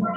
right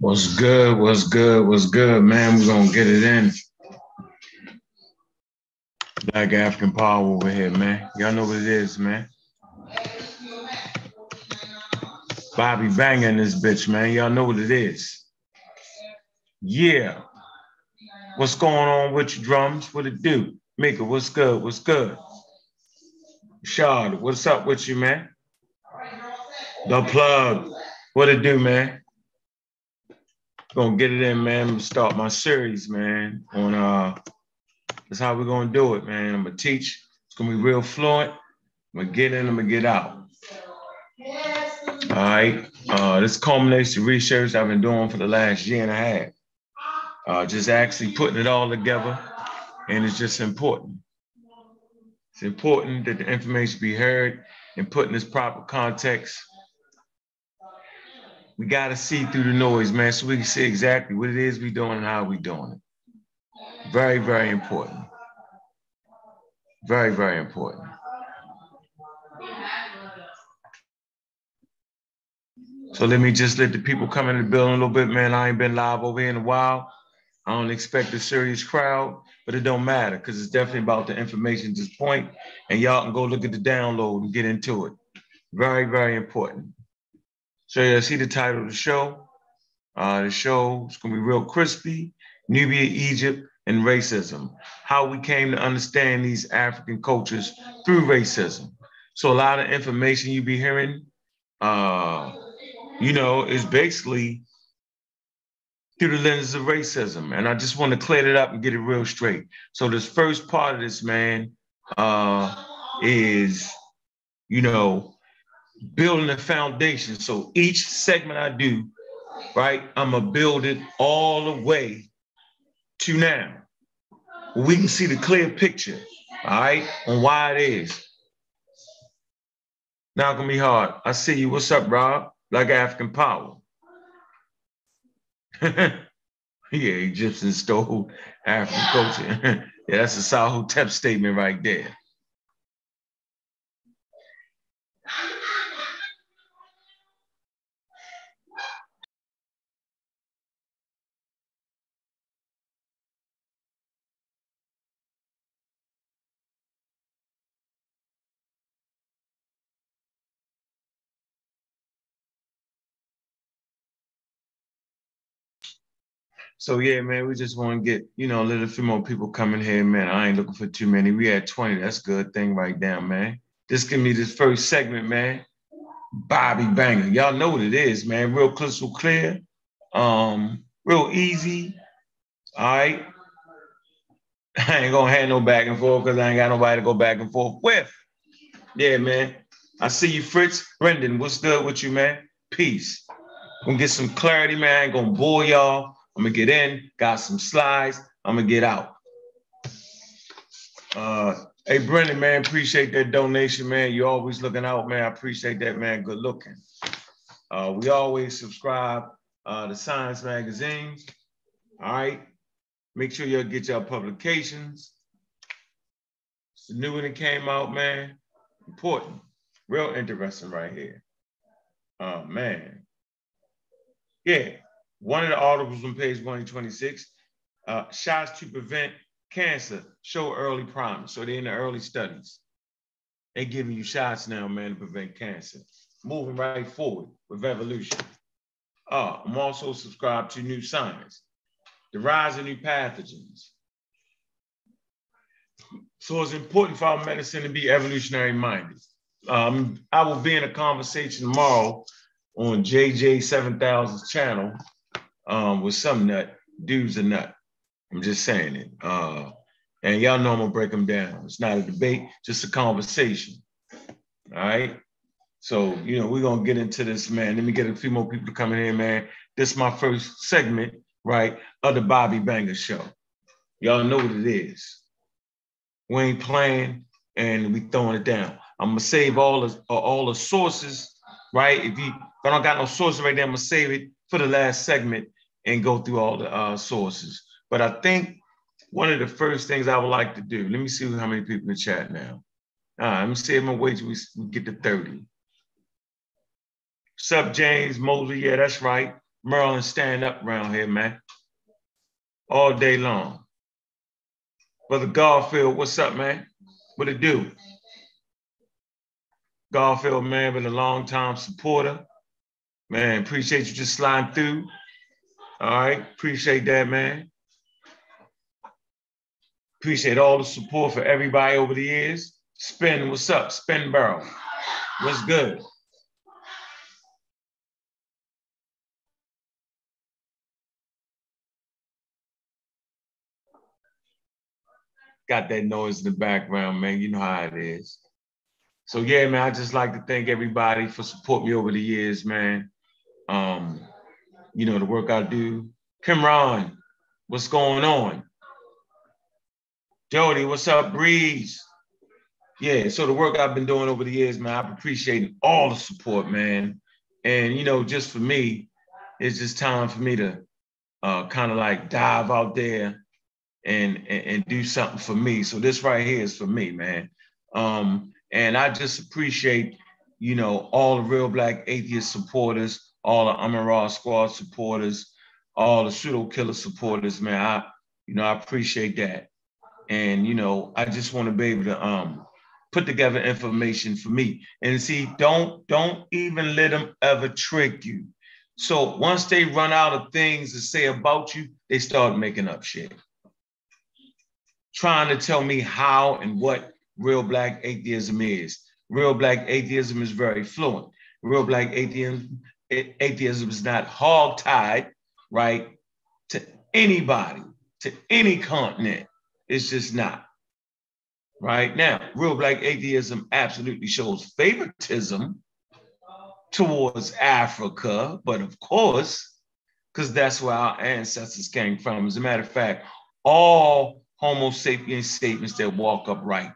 What's good? What's good? What's good, man? We're gonna get it in. Black African power over here, man. Y'all know what it is, man. Bobby banging this bitch, man. Y'all know what it is. Yeah. What's going on with your drums? What it do? Mika, what's good? What's good? Shard, what's up with you, man? The plug. What it do, man? Gonna get it in, man. start my series, man. On uh that's how we're gonna do it, man. I'm gonna teach. It's gonna be real fluent. I'm gonna get in, I'm gonna get out. All right. Uh, this culminates the research I've been doing for the last year and a half. Uh, just actually putting it all together, and it's just important. It's important that the information be heard and put in its proper context. We got to see through the noise, man, so we can see exactly what it is we doing and how we doing it. Very, very important. Very, very important. So let me just let the people come in the building a little bit, man. I ain't been live over here in a while. I don't expect a serious crowd, but it don't matter because it's definitely about the information at this point, and y'all can go look at the download and get into it. Very, very important. So you see the title of the show. Uh, the show is gonna be real crispy. Nubia, Egypt, and racism. How we came to understand these African cultures through racism. So a lot of information you be hearing. Uh, you know, is basically through the lens of racism. And I just want to clear it up and get it real straight. So this first part of this, man, uh, is, you know, building a foundation. So each segment I do, right, I'm gonna build it all the way to now. We can see the clear picture, all right, on why it is. Not gonna be hard. I see you. What's up, Rob? like African power. yeah, Egyptians stole African culture. yeah, that's a Sahotep statement right there. So yeah, man, we just want to get, you know, a little few more people coming here, man. I ain't looking for too many. We had 20. That's good thing right now, man. This give me this first segment, man. Bobby Banger. Y'all know what it is, man. Real crystal clear. Um, real easy. All right. I ain't gonna have no back and forth because I ain't got nobody to go back and forth with. Yeah, man. I see you, Fritz. Brendan, what's good with you, man? Peace. Gonna get some clarity, man. I ain't gonna bore y'all. I'm gonna get in, got some slides, I'm gonna get out. Uh, hey, Brendan, man, appreciate that donation, man. You're always looking out, man. I appreciate that, man. Good looking. Uh, we always subscribe uh, to Science magazines. All right. Make sure y'all get your publications. It's the new one that came out, man. Important. Real interesting right here. Oh, man. Yeah. One of the articles on page 126 uh, shots to prevent cancer show early promise. So they're in the early studies. They're giving you shots now, man, to prevent cancer. Moving right forward with evolution. Uh, I'm also subscribed to New Scientist, the rise of new pathogens. So it's important for our medicine to be evolutionary minded. Um, I will be in a conversation tomorrow on JJ 7000's channel um, with some nut. Dude's a nut. I'm just saying it. Uh, and y'all know I'm gonna break them down. It's not a debate, just a conversation. All right. So, you know, we're gonna get into this, man. Let me get a few more people coming in, here, man. This is my first segment, right, of the Bobby Banger Show. Y'all know what it is. We ain't playing and we throwing it down. I'm gonna save all the all the sources, right? If you if I don't got no sources right there, I'm gonna save it for the last segment and go through all the uh, sources. But I think one of the first things I would like to do, let me see how many people in the chat now. Right, let me see if I'm wait till we get to 30. What's up, James Mosley? Yeah, that's right. Merlin stand up around here, man. All day long. Brother Garfield, what's up, man? What it do? Garfield, man, been a long time supporter. Man, appreciate you just sliding through. All right, appreciate that, man. Appreciate all the support for everybody over the years. Spin, what's up? Spin Barrel, what's good? Got that noise in the background, man. You know how it is. So yeah, man, I just like to thank everybody for support me over the years, man. Um, you know, the work I do. Kimron, what's going on? Jody, what's up, Breeze? Yeah, so the work I've been doing over the years, man, I've appreciated all the support, man. And you know, just for me, it's just time for me to uh, kind of like dive out there and, and, and do something for me. So this right here is for me, man. Um, and I just appreciate, you know, all the real black atheist supporters, all the Amara Squad supporters, all the pseudo killer supporters, man. I, you know, I appreciate that. And you know, I just want to be able to um put together information for me. And see, don't don't even let them ever trick you. So once they run out of things to say about you, they start making up shit. Trying to tell me how and what real black atheism is. Real black atheism is very fluent. Real black atheism, atheism is not hog-tied, right, to anybody, to any continent. It's just not. Right now, real black atheism absolutely shows favoritism towards Africa, but of course, because that's where our ancestors came from. As a matter of fact, all Homo sapiens statements that walk upright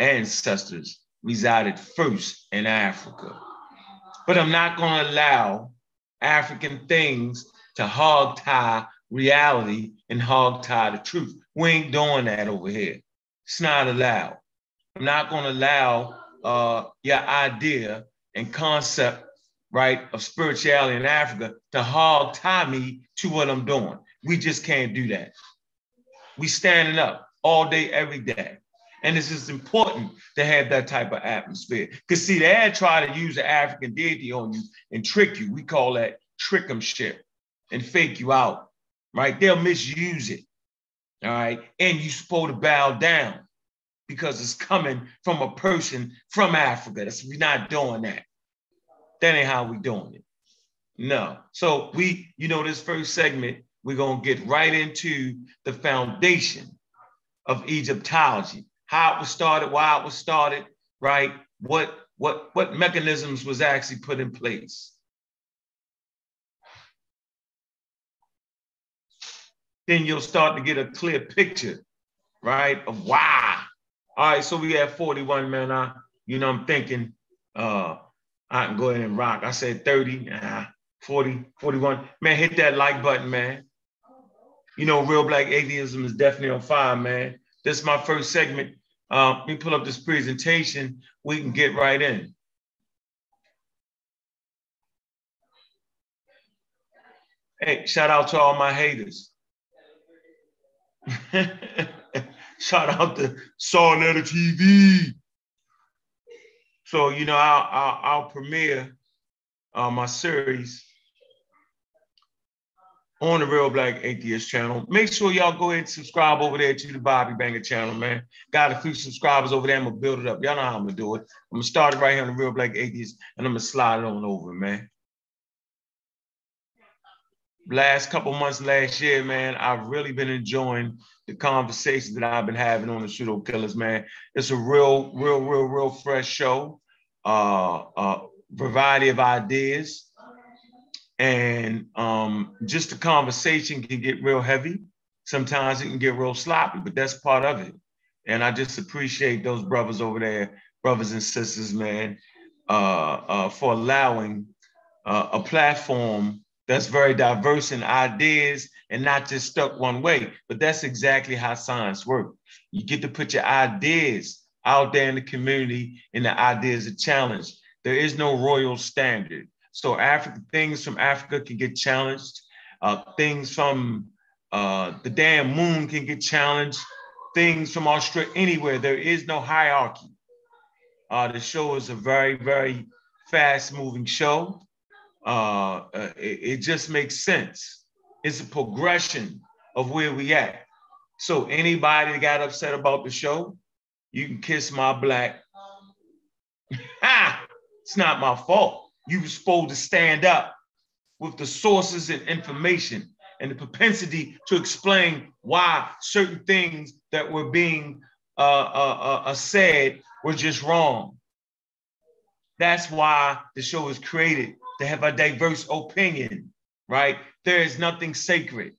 ancestors resided first in Africa. But I'm not going to allow African things to hog tie reality and hog tie the truth. We ain't doing that over here. It's not allowed. I'm not going to allow uh, your idea and concept, right, of spirituality in Africa to hog tie me to what I'm doing. We just can't do that. We standing up all day, every day. And this is important to have that type of atmosphere. Because see, they try to use the African deity on you and trick you. We call that trick'emship and fake you out, right? They'll misuse it, all right? And you're supposed to bow down because it's coming from a person from Africa. That's we're not doing that. That ain't how we doing it. No. So we, you know, this first segment, we're gonna get right into the foundation of Egyptology how it was started, why it was started, right? What what what mechanisms was actually put in place. Then you'll start to get a clear picture, right? Of why. All right, so we have 41, man. I, you know, I'm thinking uh I can go ahead and rock. I said 30, nah, 40, 41. Man, hit that like button, man. you know, real black atheism is definitely on fire, man. This is my first segment. Let me pull up this presentation. We can get right in. Hey, shout out to all my haters. shout out to Saw Sarnetta TV. So, you know, I'll, I'll, I'll premiere uh, my series on the Real Black Atheist channel. Make sure y'all go ahead and subscribe over there to the Bobby Banger channel, man. Got a few subscribers over there. I'm gonna build it up. Y'all know how I'm gonna do it. I'm gonna start it right here on the Real Black Atheist, and I'm gonna slide it on over, man. Last couple months last year, man, I've really been enjoying the conversations that I've been having on the pseudo killers, man. It's a real, real, real, real fresh show. Uh, uh, variety of ideas and um, just the conversation can get real heavy. Sometimes it can get real sloppy, but that's part of it. And I just appreciate those brothers over there, brothers and sisters, man, uh, uh, for allowing uh, a platform that's very diverse in ideas and not just stuck one way. But that's exactly how science works. You get to put your ideas out there in the community, and the ideas are challenged. There is no royal standard. So Africa, things from Africa can get challenged. Uh, things from uh, the damn moon can get challenged. Things from Australia, anywhere. There is no hierarchy. Uh, the show is a very, very fast moving show. Uh, uh, it, it just makes sense. It's a progression of where we at. So anybody that got upset about the show, you can kiss my black. ha! It's not my fault you were supposed to stand up with the sources and information and the propensity to explain why certain things that were being uh, uh, uh, uh, said were just wrong. That's why the show was created to have a diverse opinion, right? There is nothing sacred.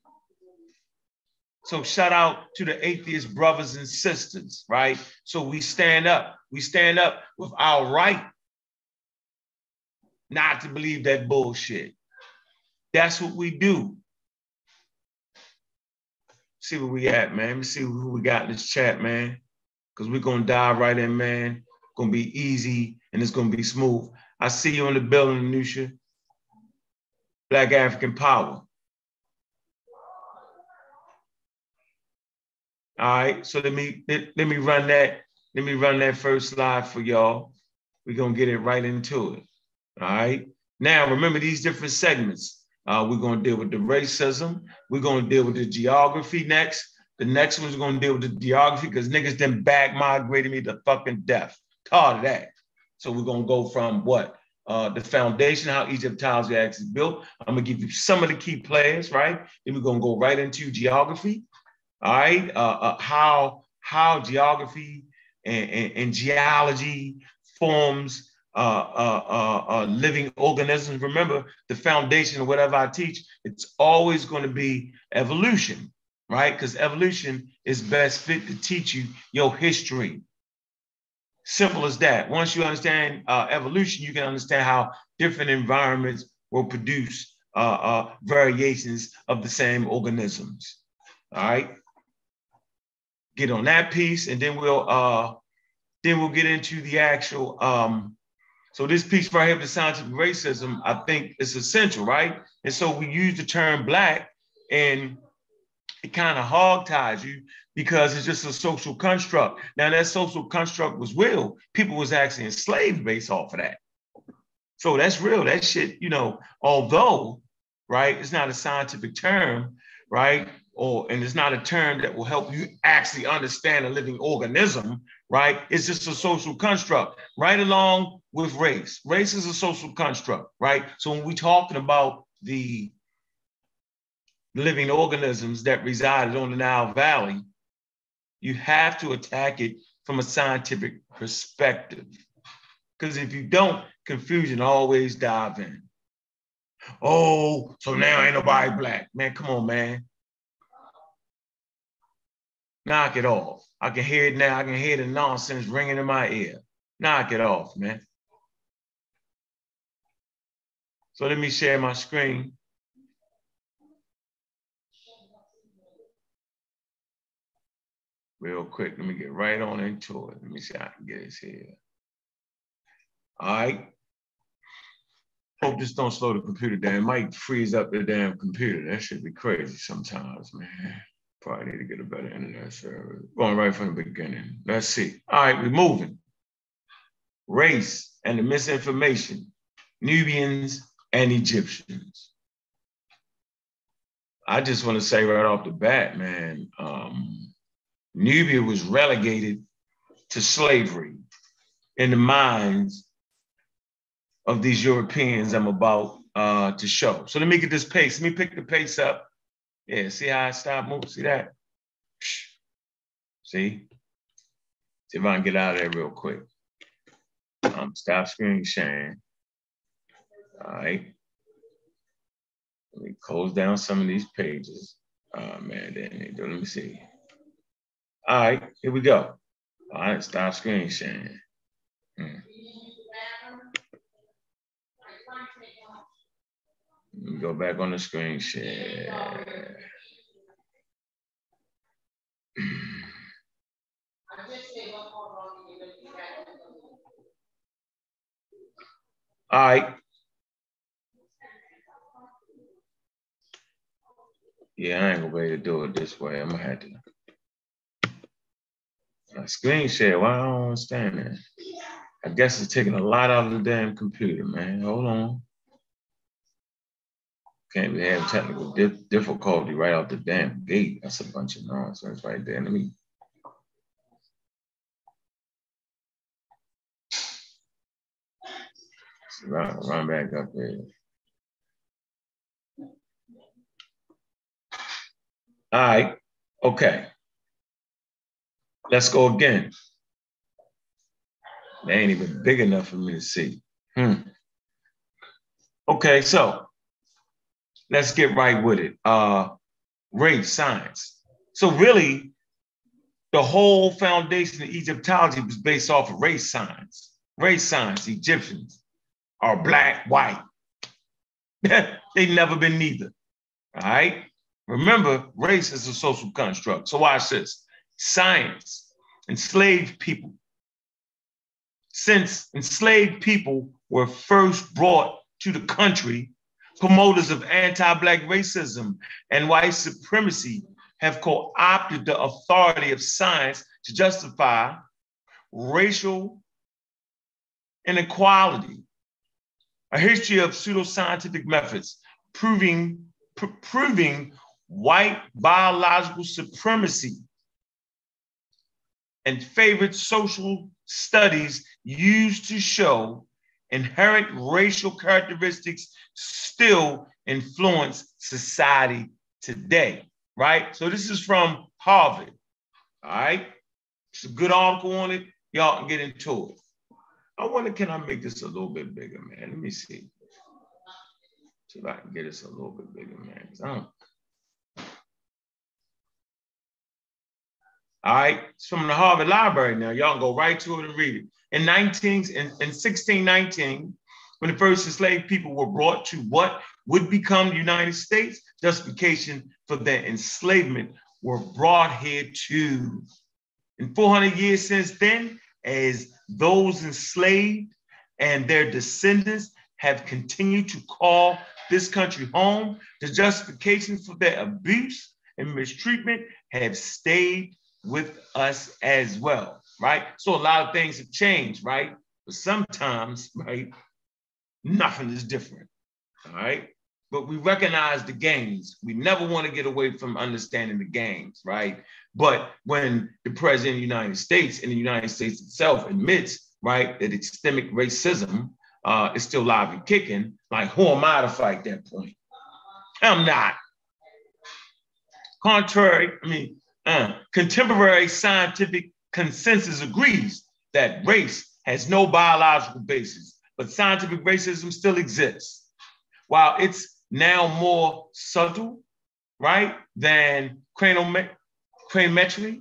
So shout out to the atheist brothers and sisters, right? So we stand up. We stand up with our right not to believe that bullshit. That's what we do. See where we at, man. Let me see who we got in this chat, man. Because we're gonna dive right in, man. Gonna be easy and it's gonna be smooth. I see you in the building, Anusha. Black African Power. All right, so let me let, let me run that. Let me run that first slide for y'all. We're gonna get it right into it. All right. Now, remember these different segments. Uh, we're going to deal with the racism. We're going to deal with the geography next. The next one's going to deal with the geography because niggas then back migrated me to fucking death. Tired of that. So we're going to go from what? Uh, the foundation, how Egyptology actually built. I'm going to give you some of the key players, right? Then we're going to go right into geography. All right. Uh, uh, how, how geography and, and, and geology forms uh, uh, uh, uh, living organisms. Remember, the foundation of whatever I teach, it's always going to be evolution, right? Because evolution is best fit to teach you your history. Simple as that. Once you understand uh, evolution, you can understand how different environments will produce uh, variations of the same organisms. All right. Get on that piece, and then we'll then we'll get into the actual um, so this piece right here, the scientific racism, I think is essential, right? And so we use the term black and it kind of hog ties you because it's just a social construct. Now that social construct was real. People was actually enslaved based off of that. So that's real. That shit, you know, although, right, it's not a scientific term, right? Or and it's not a term that will help you actually understand a living organism, right? It's just a social construct, right along with race. Race is a social construct, right? So when we're talking about the living organisms that resided on the Nile Valley, you have to attack it from a scientific perspective. Because if you don't, confusion always dive in. Oh, so now ain't nobody black. Man, come on, man. Knock it off. I can hear it now. I can hear the nonsense ringing in my ear. Knock it off, man. So let me share my screen. real quick. Let me get right on into it. Let me see how I can get this here. All right. Hope this don't slow the computer down. It might freeze up the damn computer. That should be crazy sometimes, man. Probably need to get a better internet service. Going right from the beginning. Let's see. All right, we're moving. Race and the misinformation, Nubians and Egyptians. I just want to say right off the bat, man, um, Nubia was relegated to slavery in the minds of these Europeans I'm about uh, to show. So let me get this pace. Let me pick the pace up. Yeah, see how I stop moving? See that? See? See if I can get out of there real quick. Um, stop screen sharing. All right. Let me close down some of these pages. Oh man, then let me see. All right, here we go. All right, stop screen sharing. Hmm. Let me go back on the screen share. All right. Yeah, I ain't gonna be able to do it this way. I'm gonna have to. Screen share. Why I don't understand that? I guess it's taking a lot out of the damn computer, man. Hold on. Can't be having technical dif difficulty right out the damn gate. That's a bunch of nonsense right there. Let me. Run, run back up there. All right. Okay. Let's go again. They ain't even big enough for me to see. Hmm. Okay, so let's get right with it. Uh, race science. So really, the whole foundation of Egyptology was based off of race science. Race science, Egyptians are black, white. They've never been neither. All right. Remember, race is a social construct. So watch this. Science, enslaved people. Since enslaved people were first brought to the country promoters of anti-black racism and white supremacy have co-opted the authority of science to justify racial inequality. A history of pseudoscientific methods proving, pr proving white biological supremacy and favored social studies used to show inherent racial characteristics still influence society today, right? So this is from Harvard, all right? It's a good article on it. Y'all can get into it. I wonder, can I make this a little bit bigger, man? Let me see. See if I can get this a little bit bigger, man. All right, it's from the Harvard Library now. Y'all can go right to it and read it. In 19 in, in 1619, when the first enslaved people were brought to what would become the United States, justification for their enslavement were brought here too. In 400 years since then, as those enslaved and their descendants have continued to call this country home, the justification for their abuse and mistreatment have stayed with us as well, right? So a lot of things have changed, right? But sometimes, right, nothing is different. All right. But we recognize the gains. We never want to get away from understanding the gains, right? But when the president of the United States and the United States itself admits, right, that systemic racism uh, is still live and kicking, like who am I to fight that point? I'm not. Contrary, I mean, uh, contemporary scientific consensus agrees that race has no biological basis but scientific racism still exists. While it's now more subtle, right, than craniometry,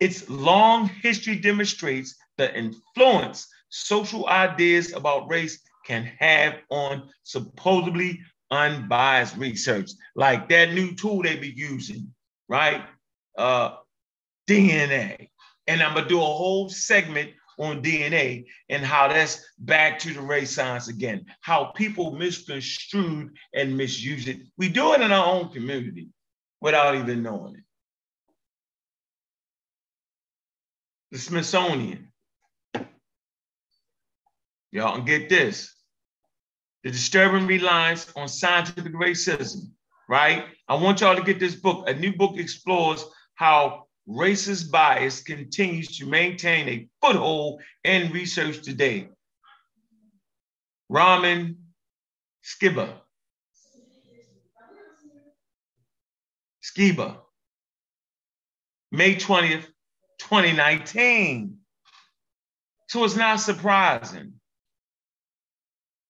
its long history demonstrates the influence social ideas about race can have on supposedly unbiased research, like that new tool they be using, right? Uh, DNA. And I'm gonna do a whole segment on DNA and how that's back to the race science again, how people misconstrued and misuse it. We do it in our own community without even knowing it. The Smithsonian. Y'all can get this. The disturbing reliance on scientific racism, right? I want y'all to get this book. A new book explores how racist bias continues to maintain a foothold in research today. Ramin Skibba. Skibba. May 20th, 2019. So it's not surprising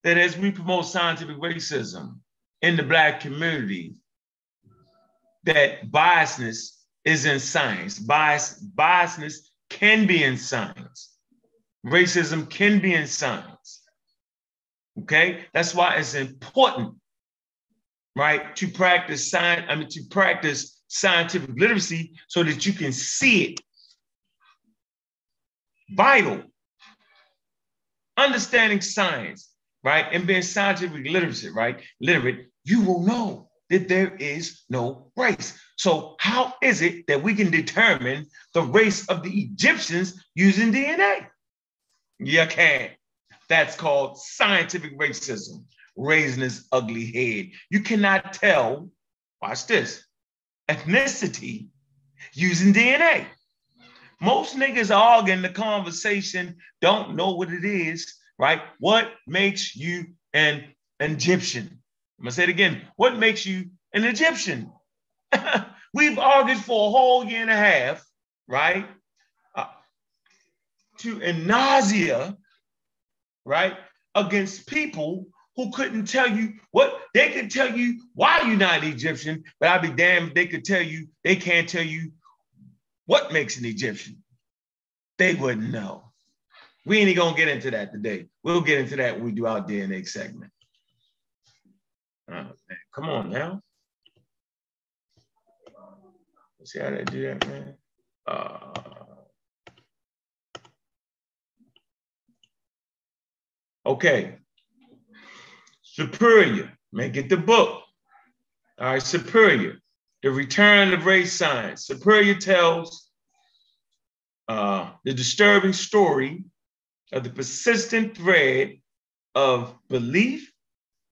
that as we promote scientific racism in the Black community, that biasness is in science. Bias, biasness can be in science. Racism can be in science. Okay, that's why it's important, right, to practice science. I mean, to practice scientific literacy so that you can see it. Vital. Understanding science, right, and being scientific literacy, right, literate, you will know that there is no race. So, how is it that we can determine the race of the Egyptians using DNA? You can't. That's called scientific racism, raising his ugly head. You cannot tell, watch this, ethnicity using DNA. Most niggas all in the conversation don't know what it is, right? What makes you an Egyptian? I'm gonna say it again. What makes you an Egyptian? We've argued for a whole year and a half, right? Uh, to in nausea, right? Against people who couldn't tell you what they could tell you why you're not Egyptian, but I'd be damned if they could tell you, they can't tell you what makes an Egyptian. They wouldn't know. We ain't gonna get into that today. We'll get into that when we do our DNA segment. Oh, Come on now. See how they do that, man? Uh, okay. Superior. Man, get the book. All right, Superior. The Return of Race Science. Superior tells uh, the disturbing story of the persistent thread of belief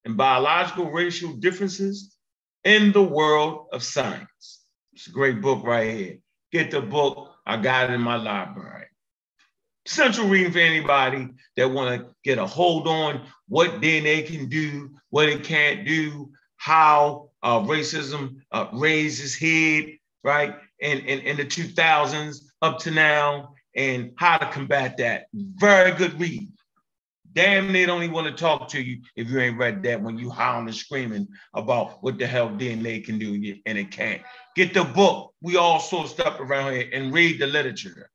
and biological racial differences in the world of science. It's a great book right here. Get the book. I got it in my library. Central reading for anybody that want to get a hold on what DNA can do, what it can't do, how uh, racism uh, raised its head, right? In, in, in the 2000s up to now, and how to combat that. Very good read. Damn, they don't even want to talk to you if you ain't read that when you howling and screaming about what the hell DNA can do and it can't. Get the book. We all sourced up around here and read the literature.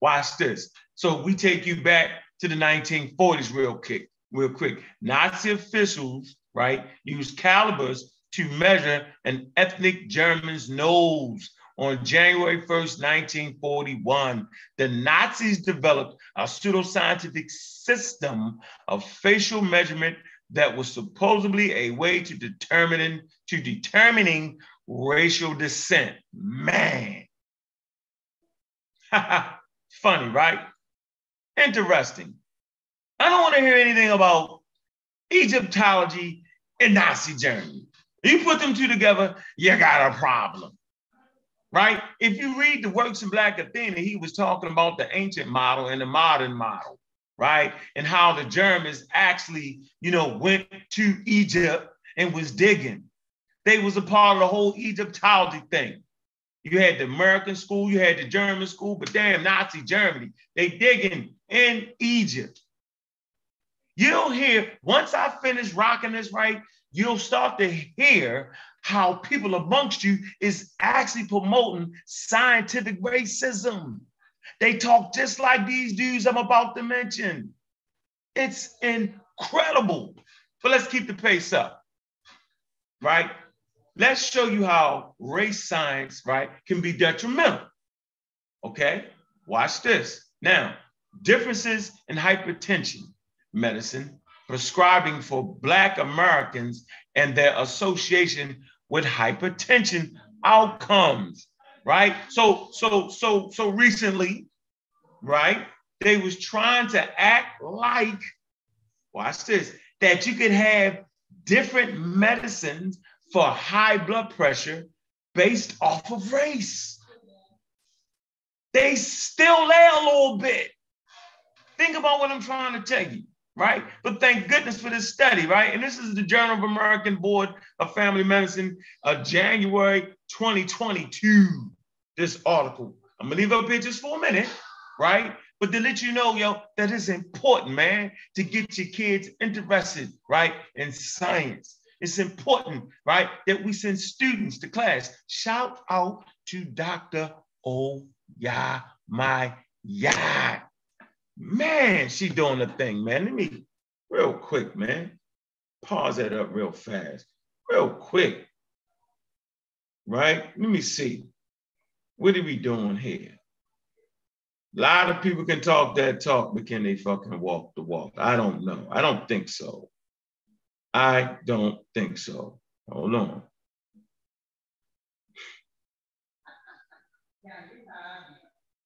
Watch this. So we take you back to the 1940s real quick, real quick. Nazi officials, right, used calipers to measure an ethnic German's nose on January 1st, 1941, the Nazis developed a pseudoscientific system of facial measurement that was supposedly a way to determining to determining racial descent. Man. Funny, right? Interesting. I don't want to hear anything about Egyptology and Nazi Germany. You put them two together, you got a problem right? If you read the works of Black Athena, he was talking about the ancient model and the modern model, right? And how the Germans actually, you know, went to Egypt and was digging. They was a part of the whole Egyptology thing. You had the American school, you had the German school, but damn, Nazi Germany, they digging in Egypt. You'll hear, once I finish rocking this right, you'll start to hear how people amongst you is actually promoting scientific racism. They talk just like these dudes I'm about to mention. It's incredible. But let's keep the pace up, right? let's show you how race science, right, can be detrimental. Okay, watch this. Now, differences in hypertension medicine prescribing for Black Americans and their association with hypertension outcomes, right? So, so, so, so recently, right, they was trying to act like, watch this, that you could have different medicines for high blood pressure based off of race. They still lay a little bit. Think about what I'm trying to tell you, right? But thank goodness for this study, right? And this is the Journal of American Board of Family Medicine, uh, January 2022. This article. I'm gonna leave up here just for a minute, right? But to let you know, yo, that is important, man, to get your kids interested, right, in science. It's important, right, that we send students to class. Shout out to Dr. Oh yeah, my yeah. Man, she doing the thing, man. Let me real quick, man. Pause that up real fast. Real quick. Right? Let me see. What are we doing here? A lot of people can talk that talk, but can they fucking walk the walk? I don't know. I don't think so. I don't think so. Hold on.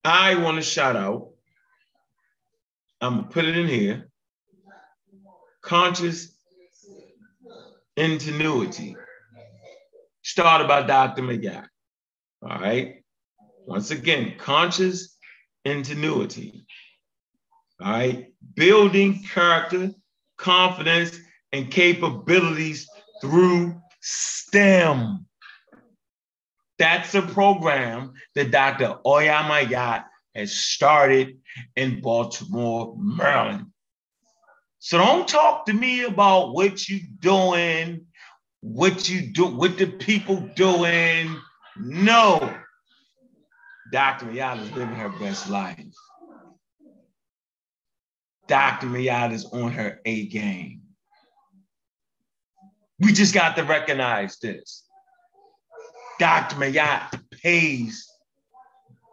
I want to shout out. I'm gonna put it in here. Conscious ingenuity. Started by Dr. McGack. All right. Once again, conscious ingenuity. All right. Building character, confidence, and capabilities through STEM. That's a program that Dr. Oyamayat has started in Baltimore, Maryland. So don't talk to me about what you're doing, what you do, what the people doing. No. Dr. Mayat is living her best life. Dr. Mayat is on her A game. We just got to recognize this. Dr. Mayat pays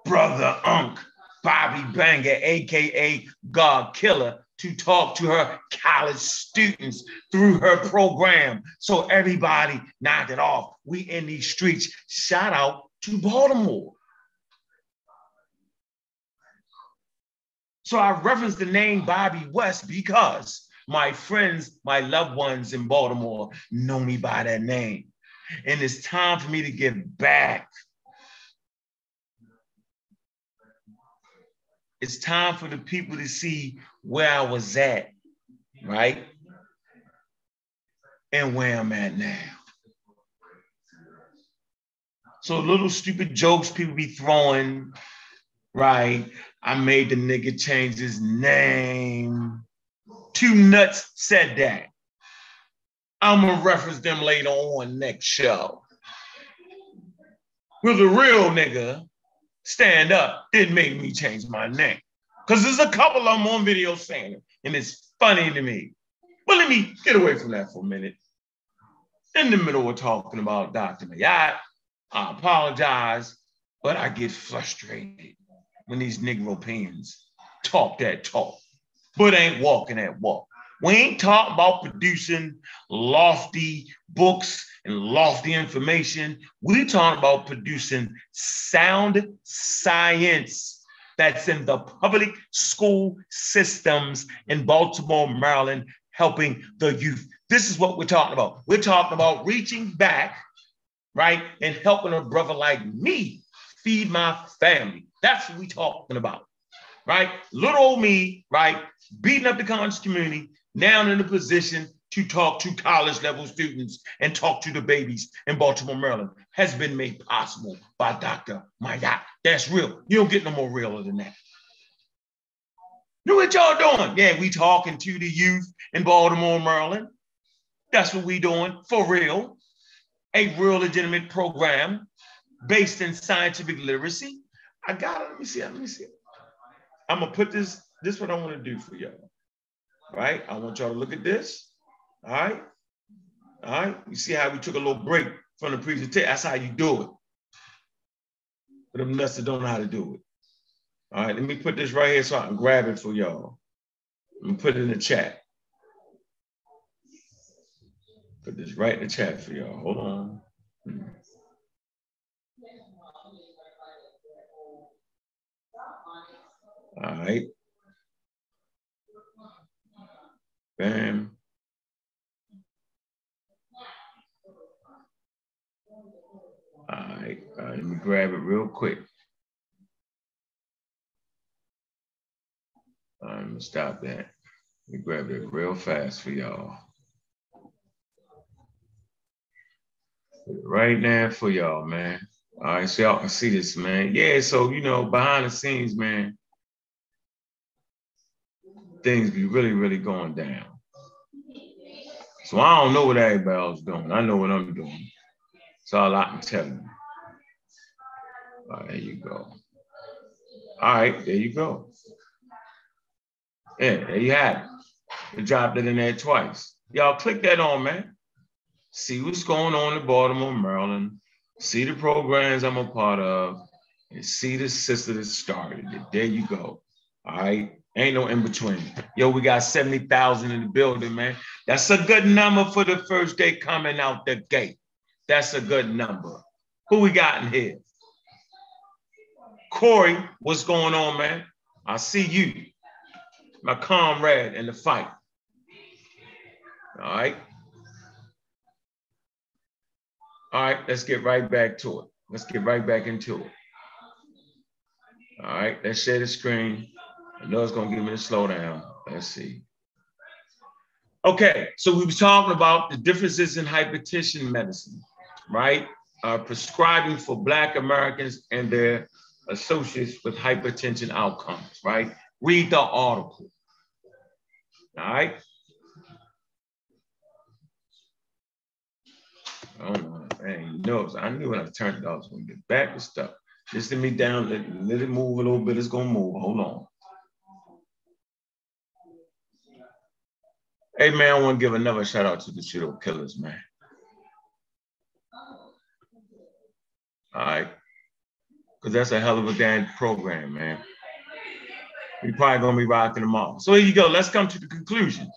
brother Unc, Bobby Banger, AKA God Killer, to talk to her college students through her program. So everybody knock it off. We in these streets. Shout out to Baltimore. So I reference the name Bobby West because my friends, my loved ones in Baltimore know me by that name. And it's time for me to give back. It's time for the people to see where I was at, right? And where I'm at now. So little stupid jokes people be throwing, right? I made the nigga change his name. Two nuts said that. I'm gonna reference them later on next show. With the real nigga stand up didn't make me change my name. Because there's a couple of them on video saying it, and it's funny to me. But let me get away from that for a minute. In the middle of talking about Dr. Mayat, I apologize, but I get frustrated when these Negro pens talk that talk, but ain't walking that walk. We ain't talking about producing lofty books and lofty information. We're talking about producing sound science that's in the public school systems in Baltimore, Maryland, helping the youth. This is what we're talking about. We're talking about reaching back, right, and helping a brother like me feed my family. That's what we're talking about, right? Little old me, right, beating up the college community, now in a position to talk to college level students and talk to the babies in Baltimore, Maryland has been made possible by Dr. Mayat. That's real. You don't get no more realer than that. You what y'all doing? Yeah, we talking to the youth in Baltimore, Maryland. That's what we doing for real. A real legitimate program based in scientific literacy. I got it. Let me see. Let me see. I'm gonna put this. This is what I want to do for y'all right? I want y'all to look at this, all right? All right, you see how we took a little break from the presentation. That's how you do it. But them nuts that don't know how to do it. All right, let me put this right here so I can grab it for y'all. Me put it in the chat. Put this right in the chat for y'all. Hold on. Hmm. All right. Bam. All right, right, let me grab it real quick. All right, let me stop that. Let me grab it real fast for y'all. Right now for y'all, man. All right, so y'all can see this, man. Yeah, so you know, behind the scenes, man, things be really, really going down. So I don't know what everybody else doing. I know what I'm doing. That's all I can tell you. All right, there you go. All right, there you go. Yeah, there you have it. Dropped it in there twice. Y'all click that on, man. See what's going on in Baltimore, Maryland. See the programs I'm a part of. And see the sister that started it. There you go. All right. Ain't no in between. Yo, we got 70,000 in the building, man. That's a good number for the first day coming out the gate. That's a good number. Who we got in here? Corey, what's going on, man? I see you, my comrade in the fight. All right. All right, let's get right back to it. Let's get right back into it. All right, let's share the screen. I know it's gonna give me a slowdown. Let's see. Okay, so we were talking about the differences in hypertension medicine, right? Uh, prescribing for Black Americans and their associates with hypertension outcomes, right? Read the article. All right. Oh man, you know, I knew when I turned it off, I was gonna get back to stuff. Just let me down, let, let it move a little bit. It's gonna move. Hold on. Hey man, I want to give another shout out to the Cheeto Killers, man. All right. Because that's a hell of a damn program, man. We probably gonna be rocking them all. So here you go. Let's come to the conclusion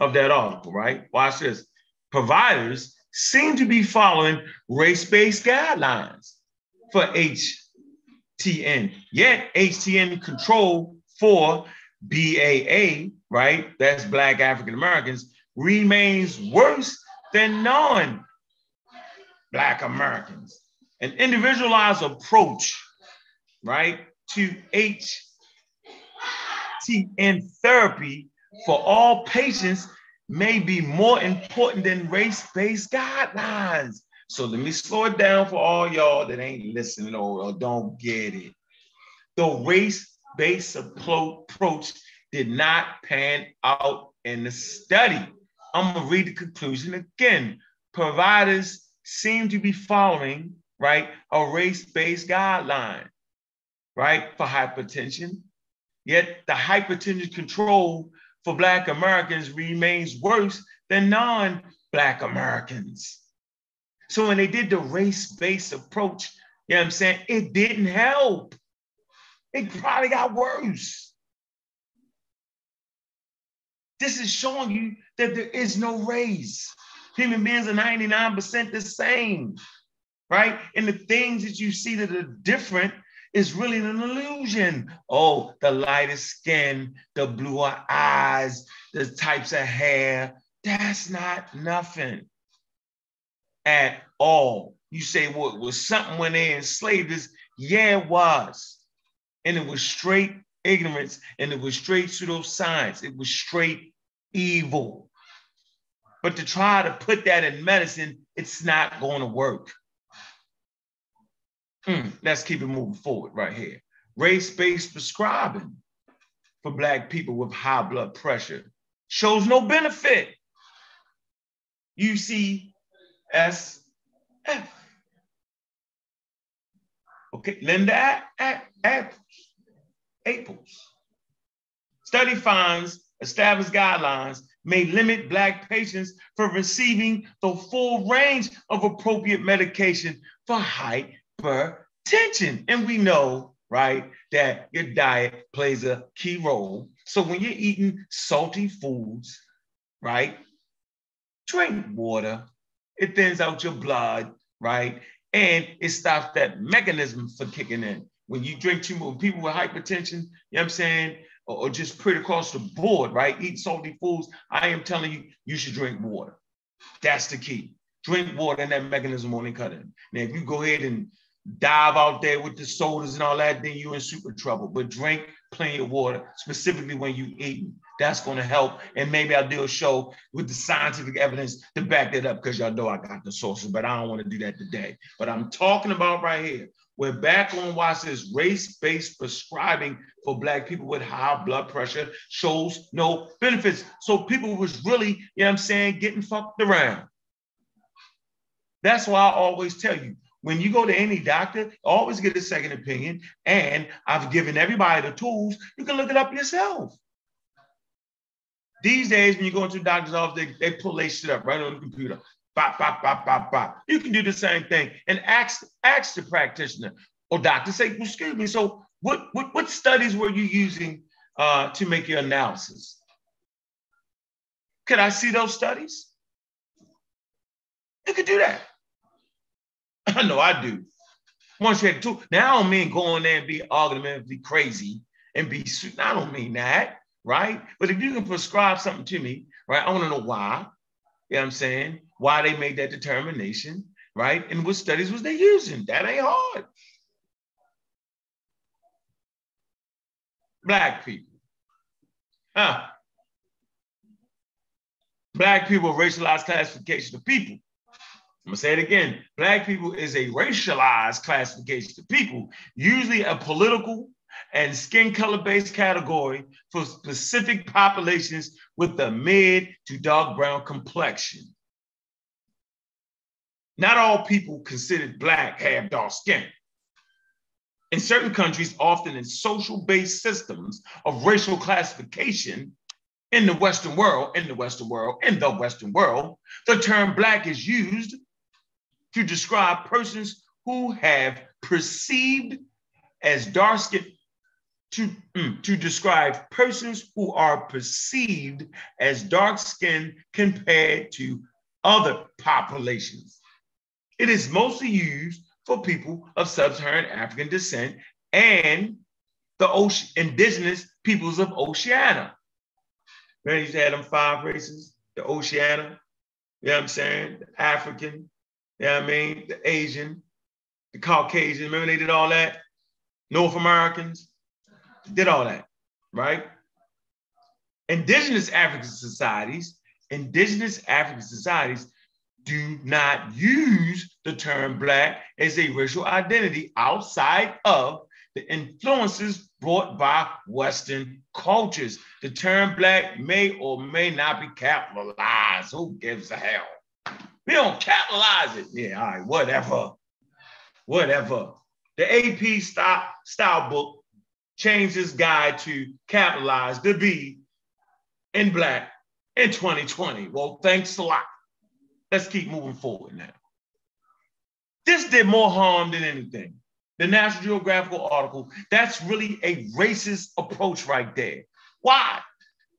of that article, right? Watch this. Providers seem to be following race-based guidelines for HTN. Yet HTN control for BAA, right? That's Black African Americans, remains worse than non-Black Americans. An individualized approach, right, to HTN therapy for all patients may be more important than race-based guidelines. So let me slow it down for all y'all that ain't listening or, or don't get it. The race-based approach did not pan out in the study. I'm gonna read the conclusion again. Providers seem to be following, right, a race-based guideline, right, for hypertension. Yet the hypertension control for Black Americans remains worse than non Black Americans. So when they did the race based approach, you know what I'm saying? It didn't help. It probably got worse. This is showing you that there is no race. Human beings are 99% the same, right? And the things that you see that are different is really an illusion. Oh, the lighter skin, the bluer eyes, the types of hair. That's not nothing at all. You say, well, was something when they enslaved us. Yeah, it was. And it was straight ignorance and it was straight pseudoscience. It was straight evil. But to try to put that in medicine, it's not going to work. Mm, let's keep it moving forward right here. Race-based prescribing for Black people with high blood pressure shows no benefit. UCSF. Okay, Linda apples. Study finds established guidelines may limit Black patients from receiving the full range of appropriate medication for hypertension. And we know, right, that your diet plays a key role. So when you're eating salty foods, right, drink water. It thins out your blood, right? And it stops that mechanism for kicking in. When you drink too much, people with hypertension, you know what I'm saying? Or, or just pretty across the board, right? Eat salty foods. I am telling you, you should drink water. That's the key. Drink water and that mechanism won't cut in. Now, if you go ahead and dive out there with the sodas and all that, then you're in super trouble. But drink plenty of water, specifically when you eat. That's going to help. And maybe I'll do a show with the scientific evidence to back that up because y'all know I got the sources, but I don't want to do that today. But I'm talking about right here. We're back on why it says race-based prescribing for black people with high blood pressure shows no benefits. So people was really, you know what I'm saying, getting fucked around. That's why I always tell you, when you go to any doctor, always get a second opinion. And I've given everybody the tools. You can look it up yourself. These days, when you go into the doctor's office, they, they pull their shit up right on the computer. Bop, bop, bop, bop, bop. You can do the same thing and ask, ask the practitioner or doctor, say, excuse me, so what, what, what studies were you using uh, to make your analysis? Could I see those studies? You could do that. I know I do. Once you had two, now I don't mean going there and be argumentatively crazy and be, I don't mean that right? But if you can prescribe something to me, right, I want to know why. You know what I'm saying? Why they made that determination, right? And what studies was they using? That ain't hard. Black people. Huh. Black people, racialized classification of people. I'm gonna say it again. Black people is a racialized classification of people, usually a political and skin color based category for specific populations with a mid to dark brown complexion. Not all people considered Black have dark skin. In certain countries, often in social based systems of racial classification, in the Western world, in the Western world, in the Western world, the term Black is used to describe persons who have perceived as dark skinned to, mm, to describe persons who are perceived as dark skinned compared to other populations. It is mostly used for people of sub-Saharan African descent and the ocean, indigenous peoples of Oceania. Remember, you had them five races, the Oceania, you know what I'm saying? The African, you know I mean? The Asian, the Caucasian, remember they did all that? North Americans, did all that, right? Indigenous African societies, indigenous African societies do not use the term Black as a racial identity outside of the influences brought by Western cultures. The term Black may or may not be capitalized. Who gives a hell? We don't capitalize it. Yeah, all right, whatever. Whatever. The AP style, style book changed guide to capitalize the B in black in 2020. Well, thanks a lot. Let's keep moving forward now. This did more harm than anything. The National Geographical article, that's really a racist approach right there. Why?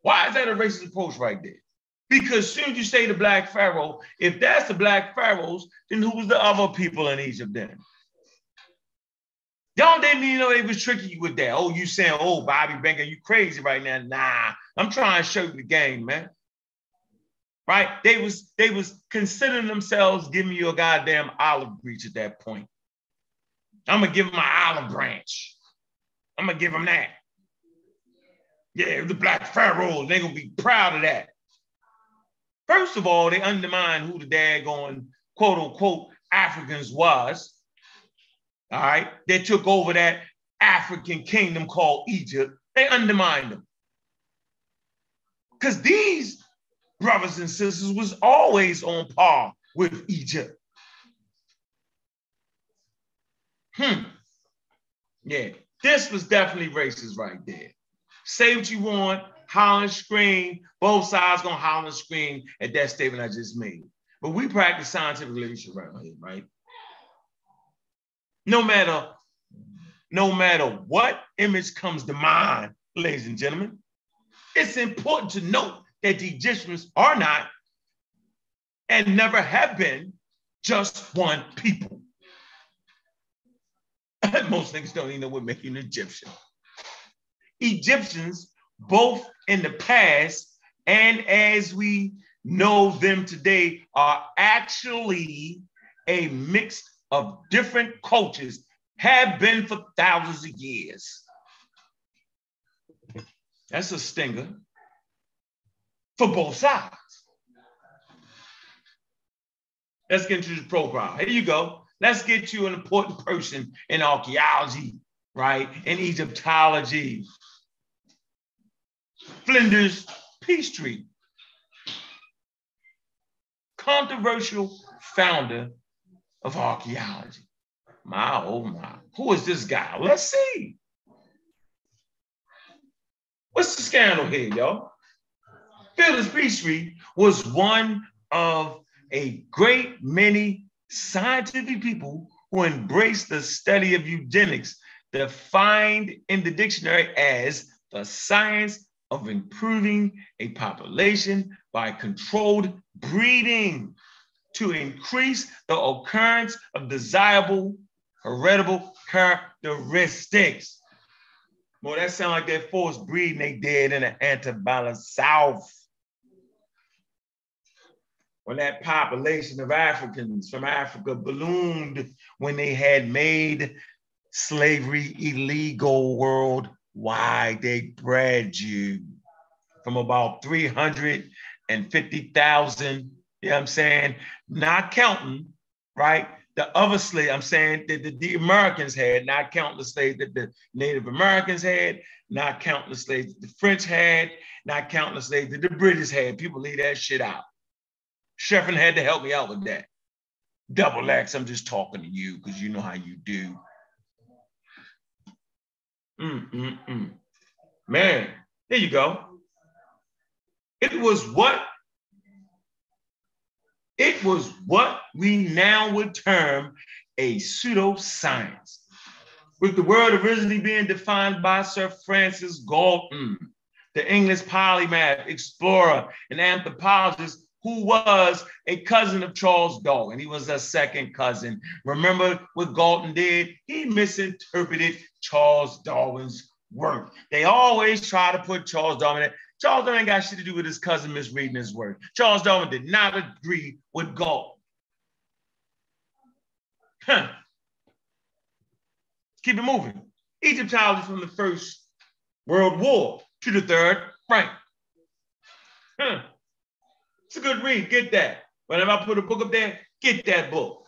Why is that a racist approach right there? Because soon as you say the black pharaoh, if that's the black pharaohs, then who's the other people in Egypt then? Y'all didn't even know oh, they was tricking you with that. Oh, you saying, oh, Bobby Banker, you crazy right now. Nah, I'm trying to show you the game, man. Right? They was they was considering themselves giving you a goddamn olive branch at that point. I'm gonna give them my olive branch. I'm gonna give them that. Yeah, the black pharaohs, they're gonna be proud of that. First of all, they undermine who the daggone quote unquote Africans was all right, they took over that African kingdom called Egypt. They undermined them. Because these brothers and sisters was always on par with Egypt. Hmm. Yeah, this was definitely racist right there. Say what you want, holler and scream. Both sides gonna holler and scream at that statement I just made. But we practice scientific leadership around here, right? No matter, no matter what image comes to mind, ladies and gentlemen, it's important to note that the Egyptians are not and never have been just one people. Most niggas don't even know what makes an Egyptian. Egyptians, both in the past and as we know them today, are actually a mix of different cultures, have been for thousands of years. That's a stinger for both sides. Let's get into the profile. Here you go. Let's get you an important person in archaeology, right? In Egyptology. Flinders Petrie, controversial founder of archaeology. My oh my, who is this guy? Let's see. What's the scandal here, y'all? Flinders Petrie was one of a great many scientific people who embraced the study of eugenics, defined in the dictionary as the science of improving a population by controlled breeding to increase the occurrence of desirable heritable characteristics. Well, that sound like that forced breeding they did in the antebellum South when that population of Africans from Africa ballooned when they had made slavery illegal worldwide. They bred you from about 350,000, you know what I'm saying? Not counting, right? The other slave, I'm saying that the, the Americans had, not counting the slaves that the Native Americans had, not counting the slaves that the French had, not counting the slaves that the British had. People leave that shit out. Sheffin had to help me out with that. Double X, I'm just talking to you because you know how you do. Mm-mm-mm. Man, there you go. It was what it was what we now would term a pseudoscience, with the word originally being defined by Sir Francis Galton, the English polymath, explorer, and anthropologist who was a cousin of Charles Darwin. He was a second cousin. Remember what Galton did? He misinterpreted Charles Darwin's work. They always try to put Charles Darwin in. Charles Darwin got shit to do with his cousin misreading his work. Charles Darwin did not agree with Galton. Huh. Keep it moving. Egyptology from the First World War to the Third Reich. Huh. A good read. Get that. Whenever I put a book up there, get that book.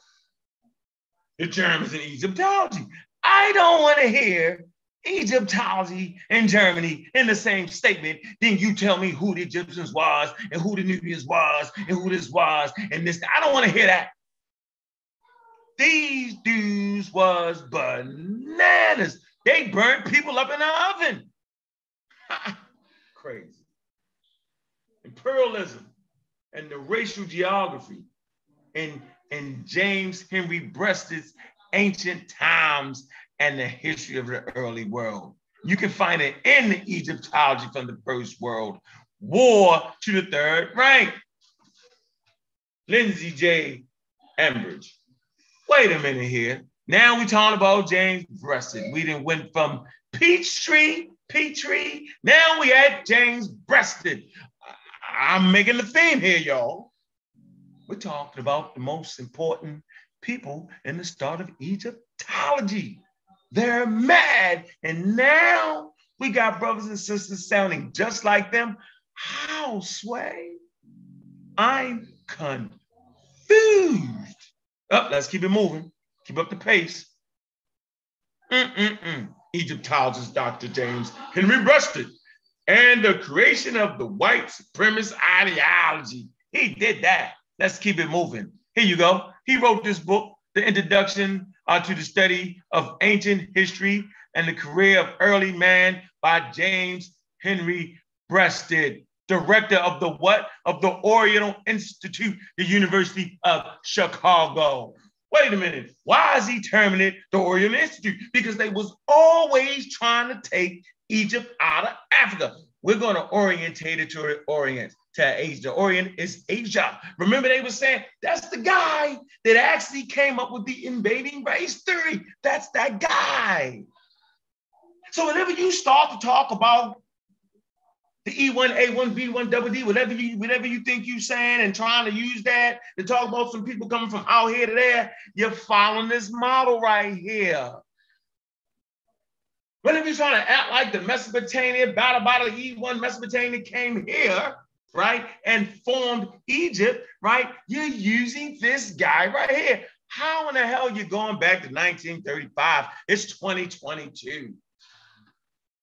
The Germans in Egyptology. I don't want to hear Egyptology and Germany in the same statement. Then you tell me who the Egyptians was and who the Nubians was and who this was and this. I don't want to hear that. These dudes was bananas. They burnt people up in the oven. Crazy. Imperialism and the racial geography in, in James Henry Breasted's Ancient Times and the History of the Early World. You can find it in the Egyptology from the First World War to the Third Reich. Lindsay J. Ambridge. Wait a minute here. Now we talking about James Breasted. We didn't went from Peachtree, Petrie. Now we at James Breasted. I'm making the theme here, y'all. We're talking about the most important people in the start of Egyptology. They're mad. And now we got brothers and sisters sounding just like them. How, Sway? I'm confused. Up, oh, let's keep it moving. Keep up the pace. Mm-mm-mm. Egyptologist Dr. James Henry Breasted and the creation of the white supremacist ideology. He did that. Let's keep it moving. Here you go. He wrote this book, The Introduction uh, to the Study of Ancient History and the Career of Early Man by James Henry breasted director of the what? Of the Oriental Institute, the University of Chicago. Wait a minute. Why is he terming it the Oriental Institute? Because they was always trying to take Egypt out of Africa. We're going to orientate it to Orient, to Asia. Orient is Asia. Remember, they were saying that's the guy that actually came up with the invading race theory. That's that guy. So whenever you start to talk about the E1, A1, B1, double D, whatever you whatever you think you're saying and trying to use that to talk about some people coming from out here to there, you're following this model right here. Whenever you're trying to act like the Mesopotamia, battle battle E1 Mesopotamia came here, right, and formed Egypt, right, you're using this guy right here. How in the hell are you going back to 1935? It's 2022.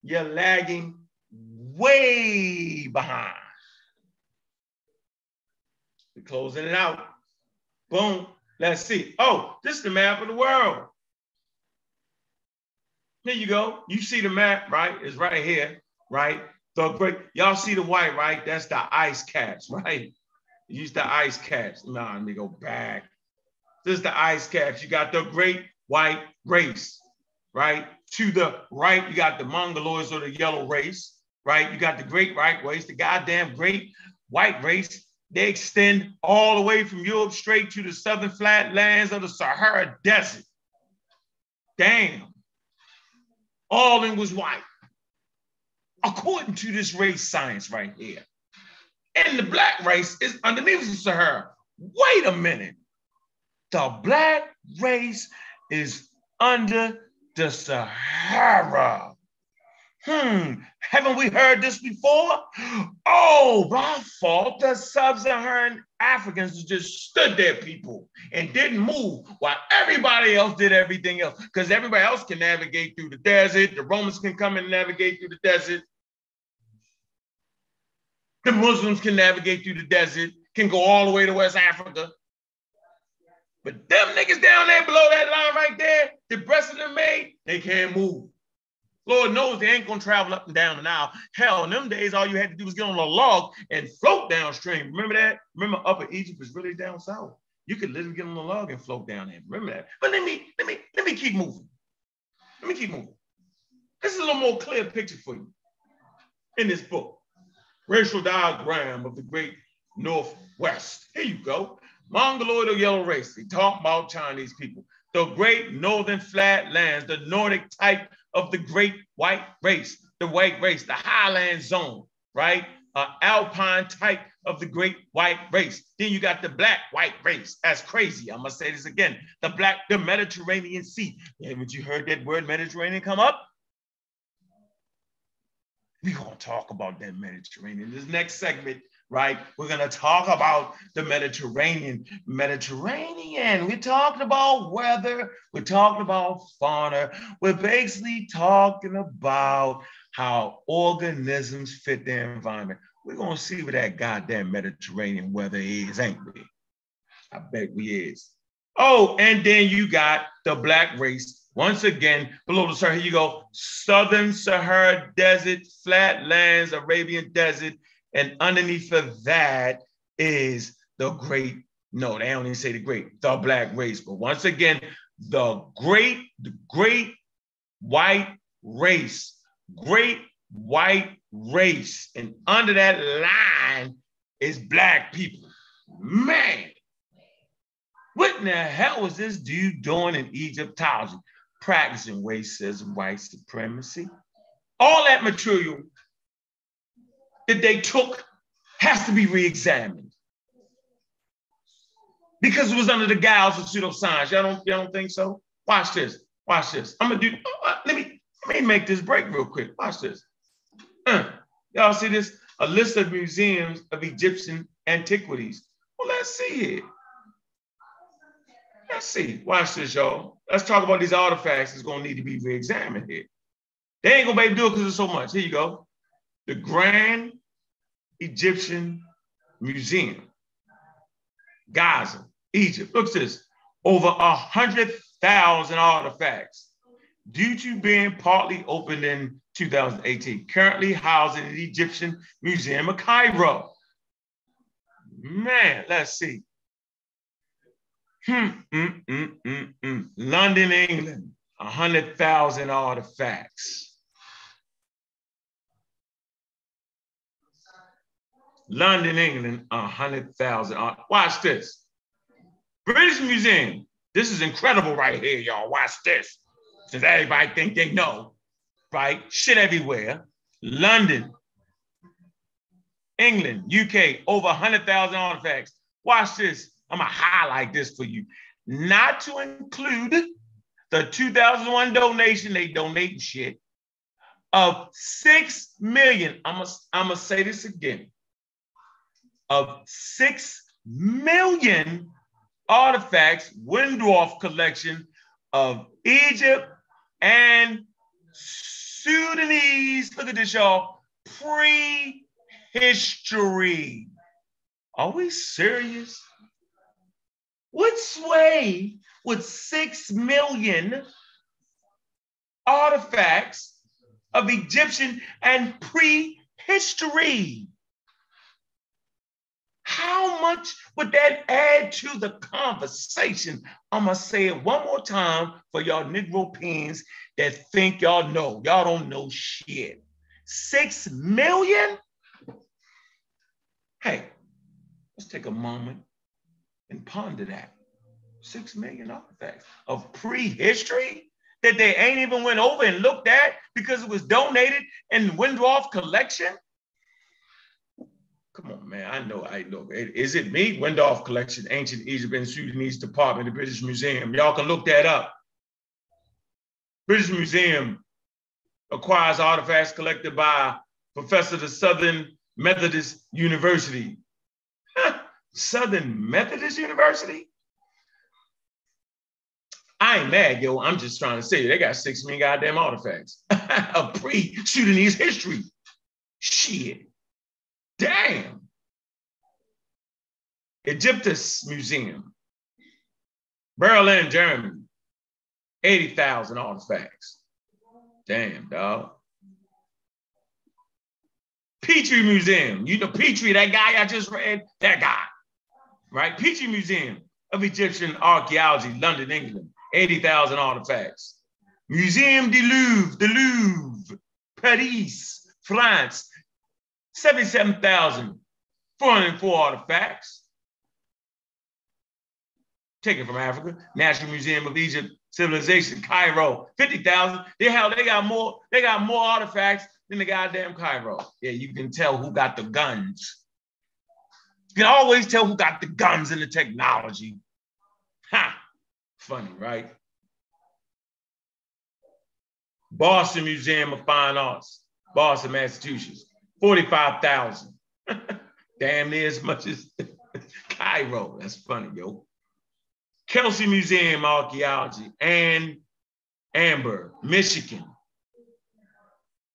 You're lagging way behind. We're closing it out. Boom. Let's see. Oh, this is the map of the world. Here you go. You see the map, right? It's right here, right? The great, y'all see the white, right? That's the ice caps, right? Use the ice caps. Nah, let me go back. This is the ice caps. You got the great white race, right? To the right, you got the Mongoloids or the yellow race right? You got the great white race, the goddamn great white race. They extend all the way from Europe straight to the southern flatlands of the Sahara Desert. Damn. All in was white. According to this race science right here. And the black race is underneath the Sahara. Wait a minute. The black race is under the Sahara. Hmm, haven't we heard this before? Oh, my fault. The sub Saharan Africans just stood there, people, and didn't move while everybody else did everything else. Because everybody else can navigate through the desert. The Romans can come and navigate through the desert. The Muslims can navigate through the desert, can go all the way to West Africa. But them niggas down there below that line right there, the breast of them made, they can't move. Lord knows they ain't gonna travel up and down the Nile. Hell, in them days, all you had to do was get on a log and float downstream. Remember that? Remember Upper Egypt is really down south. You could literally get on a log and float down there. Remember that? But let me let me let me keep moving. Let me keep moving. This is a little more clear picture for you in this book. Racial diagram of the great Northwest. Here you go. Mongoloid or yellow race. They talk about Chinese people. The great northern flatlands, the Nordic type of the great white race, the white race, the highland zone, right? Uh, alpine type of the great white race. Then you got the black white race. That's crazy. I'm gonna say this again. The black, the Mediterranean Sea. Haven't you heard that word Mediterranean come up? We're gonna talk about that Mediterranean. This next segment right? We're going to talk about the Mediterranean. Mediterranean, we're talking about weather, we're talking about fauna, we're basically talking about how organisms fit their environment. We're going to see what that goddamn Mediterranean weather is, ain't we? I bet we is. Oh, and then you got the black race. Once again, below the Sahara, here you go. Southern Sahara Desert, flatlands, Arabian Desert, and underneath of that is the great, no, they don't even say the great, the black race. But once again, the great, the great white race, great white race. And under that line is black people. Man, what in the hell was this dude doing in Egyptology? Practicing racism, white supremacy. All that material that they took has to be re-examined because it was under the guise of pseudoscience. Y'all don't, y'all don't think so? Watch this. Watch this. I'm gonna do. Uh, let me let me make this break real quick. Watch this. Uh, y'all see this? A list of museums of Egyptian antiquities. Well, let's see it. Let's see. Watch this, y'all. Let's talk about these artifacts that's gonna need to be re-examined here. They ain't gonna be able to do it because there's so much. Here you go. The Grand Egyptian Museum, Giza, Egypt. Look at this. Over a hundred thousand artifacts due to being partly opened in 2018. Currently housed in the Egyptian Museum of Cairo. Man, let's see. Hmm, mm, mm, mm, mm. London, England, 100,000 artifacts. London, England, 100,000. Uh, watch this. British Museum. This is incredible right here, y'all. Watch this. Since everybody think they know, right? Shit everywhere. London, England, UK, over 100,000 artifacts. Watch this. I'm gonna highlight this for you. Not to include the 2001 donation, they donating shit, of 6 million. I'm I'm gonna say this again. Of 6 million artifacts, Wendorf collection of Egypt and Sudanese, look at this, y'all, pre-history. Are we serious? Which way would six million artifacts of Egyptian and pre-history? How much would that add to the conversation? I'm gonna say it one more time for y'all Negro pins that think y'all know. Y'all don't know shit. Six million? Hey, let's take a moment and ponder that. Six million artifacts of pre-history that they ain't even went over and looked at because it was donated in Wendorf collection. Come on, man. I know, I know. Is it me? Wendorf collection, ancient Egypt and Sudanese department, the British Museum. Y'all can look that up. British Museum acquires artifacts collected by professor of the Southern Methodist University. Southern Methodist University? I ain't mad, yo. I'm just trying to say they got six million goddamn artifacts of pre-Sudanese history. Shit. Damn. Egyptus Museum, Berlin, Germany, 80,000 artifacts. Damn, dog. Petrie Museum, you know Petrie, that guy I just read, that guy, right? Petrie Museum of Egyptian Archaeology, London, England, 80,000 artifacts. Museum du Louvre, the Louvre, Paris, France, 77,404 artifacts. Taken from Africa. National Museum of Egypt, Civilization, Cairo, 50,000. They hell, they got more, they got more artifacts than the goddamn Cairo. Yeah, you can tell who got the guns. You can always tell who got the guns and the technology. Ha! Funny, right? Boston Museum of Fine Arts, Boston, Massachusetts, 45,000. Damn near as much as Cairo. That's funny, yo. Kelsey Museum Archaeology Ann Arbor, Michigan,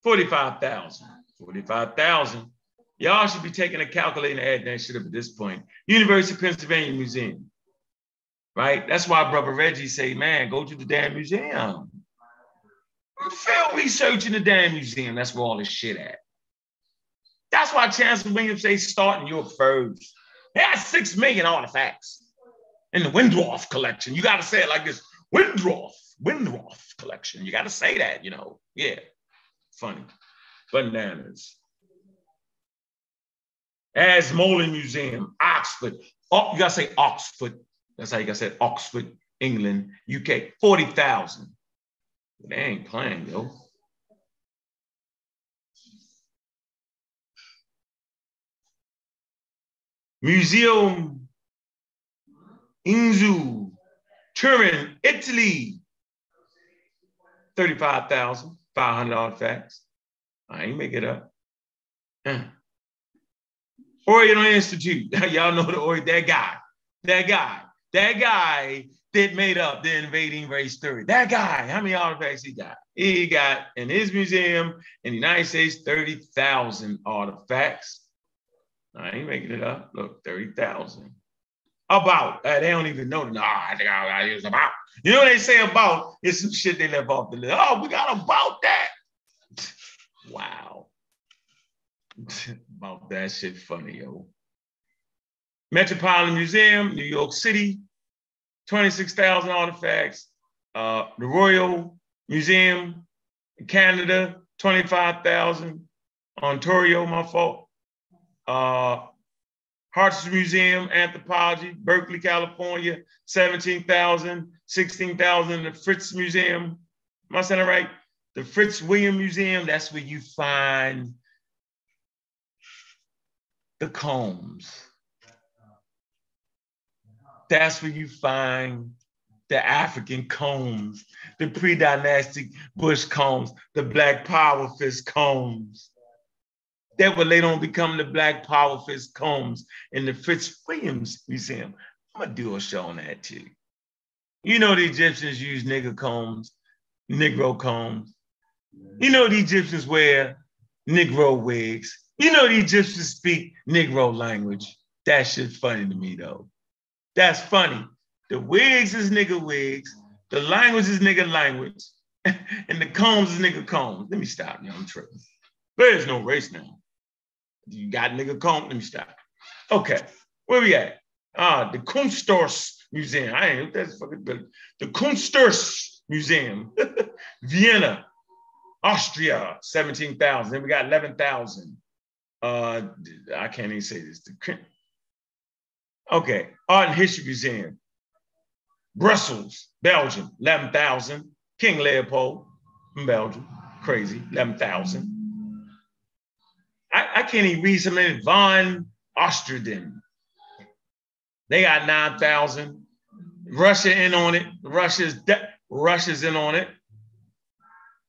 45,000. 45,000. Y'all should be taking a calculator and adding that shit up at this point. University of Pennsylvania Museum, right? That's why brother Reggie say, man, go to the damn museum. Field research in the damn museum. That's where all this shit at. That's why Chancellor Williams say starting your first. They had six million artifacts in the Wendorf collection. You got to say it like this Wendorf, Wendorf collection. You got to say that, you know. Yeah, funny. Bananas. Ashmolean Museum, Oxford. Oh, you got to say Oxford. That's how you got to say Oxford, England, UK. 40,000. They ain't playing, yo. Museum Inzu, Turin, Italy. 35,500 artifacts. I ain't make it up. Uh. Oriental Institute. Y'all know the Orient, that guy. That guy. That guy that made up the invading race theory. That guy, how many artifacts he got? He got in his museum in the United States 30,000 artifacts. I ain't making it up. Look, 30,000. About. Uh, they don't even know. Nah, I think I, I use about. You know what they say about? It's some shit they left off the list. Oh, we got about that. Wow. About that shit funny, yo. Metropolitan Museum, New York City, 26,000 artifacts. Uh, the Royal Museum Canada, 25,000. Ontario, my fault. Uh, Hart's Museum, Anthropology, Berkeley, California, 17,000, 16,000. The Fritz Museum, am I saying it right? The Fritz William Museum, that's where you find the combs. That's where you find the African combs, the pre-dynastic Bush combs, the Black Power Fist combs. That will later on become the Black Power Fist combs in the Fitzwilliams Museum. I'm gonna do a show on that too. You know the Egyptians use nigger combs, Negro combs. You know the Egyptians wear Negro wigs. You know the Egyptians speak Negro language. That shit's funny to me though. That's funny. The wigs is nigga wigs, the language is nigga language, and the combs is nigga combs. Let me stop, I'm tripping. There's no race now. You got nigga comb? Let me stop. Okay, where we at? Ah, the Kunsthaus Museum. I ain't that's fucking building. The Kunsthaus Museum, Vienna, Austria, 17,000. Then we got 11,000. Uh, I can't even say this. The, okay, Art and History Museum, Brussels, Belgium, 11,000. King Leopold from Belgium, crazy, 11,000. I, I, can't even read some of it. Von Osterden. They got 9,000. Russia in on it. Russia's de- Russia's in on it.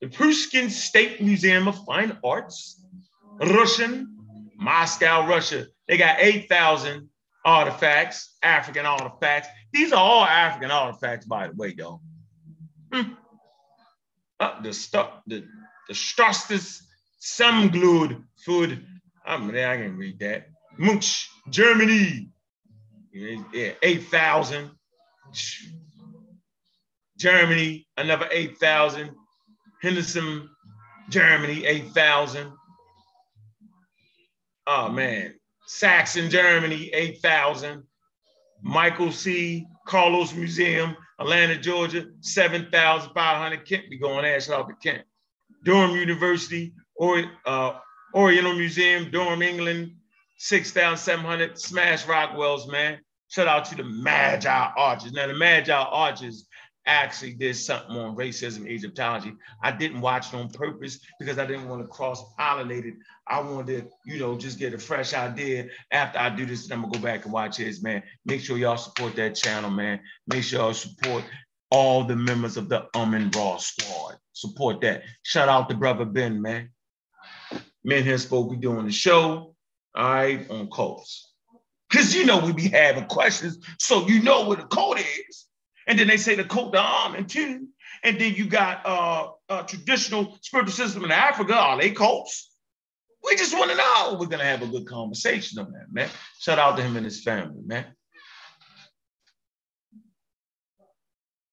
The Pushkin State Museum of Fine Arts, Russian, Moscow, Russia. They got 8,000 artifacts, African artifacts. These are all African artifacts, by the way, though. Hmm. Uh, the stuff, the the Strastus Samglut food. I mean, I can read that. Munch, Germany. Yeah, 8,000. Germany, another 8,000. Henderson, Germany, 8,000. Oh man, Saxon, Germany, 8,000. Michael C. Carlos Museum, Atlanta, Georgia, 7,500. Kent be going ass out to Kent. Durham University, or, uh, Oriental Museum, Durham, England, 6,700. Smash Rockwell's, man. Shout out to the Magi Arches. Now, the Magi Arches actually did something on racism, Egyptology. I didn't watch it on purpose because I didn't want to cross pollinate it. I wanted to, you know, just get a fresh idea. After I do this, I'm gonna go back and watch his, man. Make sure y'all support that channel, man. Make sure y'all support all the members of the Amun Raw squad. Support that. Shout out to brother Ben, man. Men here spoke be doing the show, all right, on cults. Because you know we be having questions, so you know what a cult is. And then they say the cult of Amun too. And then you got uh, a traditional spiritual system in Africa. Are they cults? We just want to know. We're gonna have a good conversation on that, man. Shout out to him and his family, man.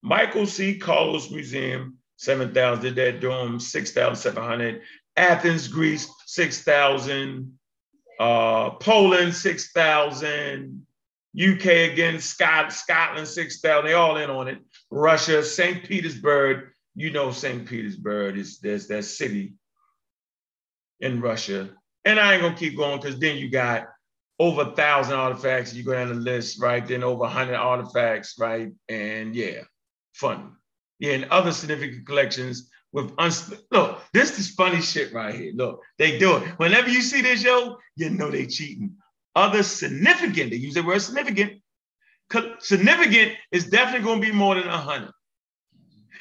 Michael C. Carlos Museum, 7,000. Did that Durham, 6,700. Athens, Greece, 6,000. Uh, Poland, 6,000. UK again, Scott, Scotland, 6,000. They all in on it. Russia, St. Petersburg. You know St. Petersburg is there's that city in Russia. And I ain't gonna keep going because then you got over a thousand artifacts. You go down the list, right? Then over a hundred artifacts, right? And yeah, fun. Yeah, and other significant collections with uns- look. This is funny shit right here. Look, they do it. Whenever you see this, yo, you know they cheating. Other significant, they use the word significant. Significant is definitely gonna be more than a hundred.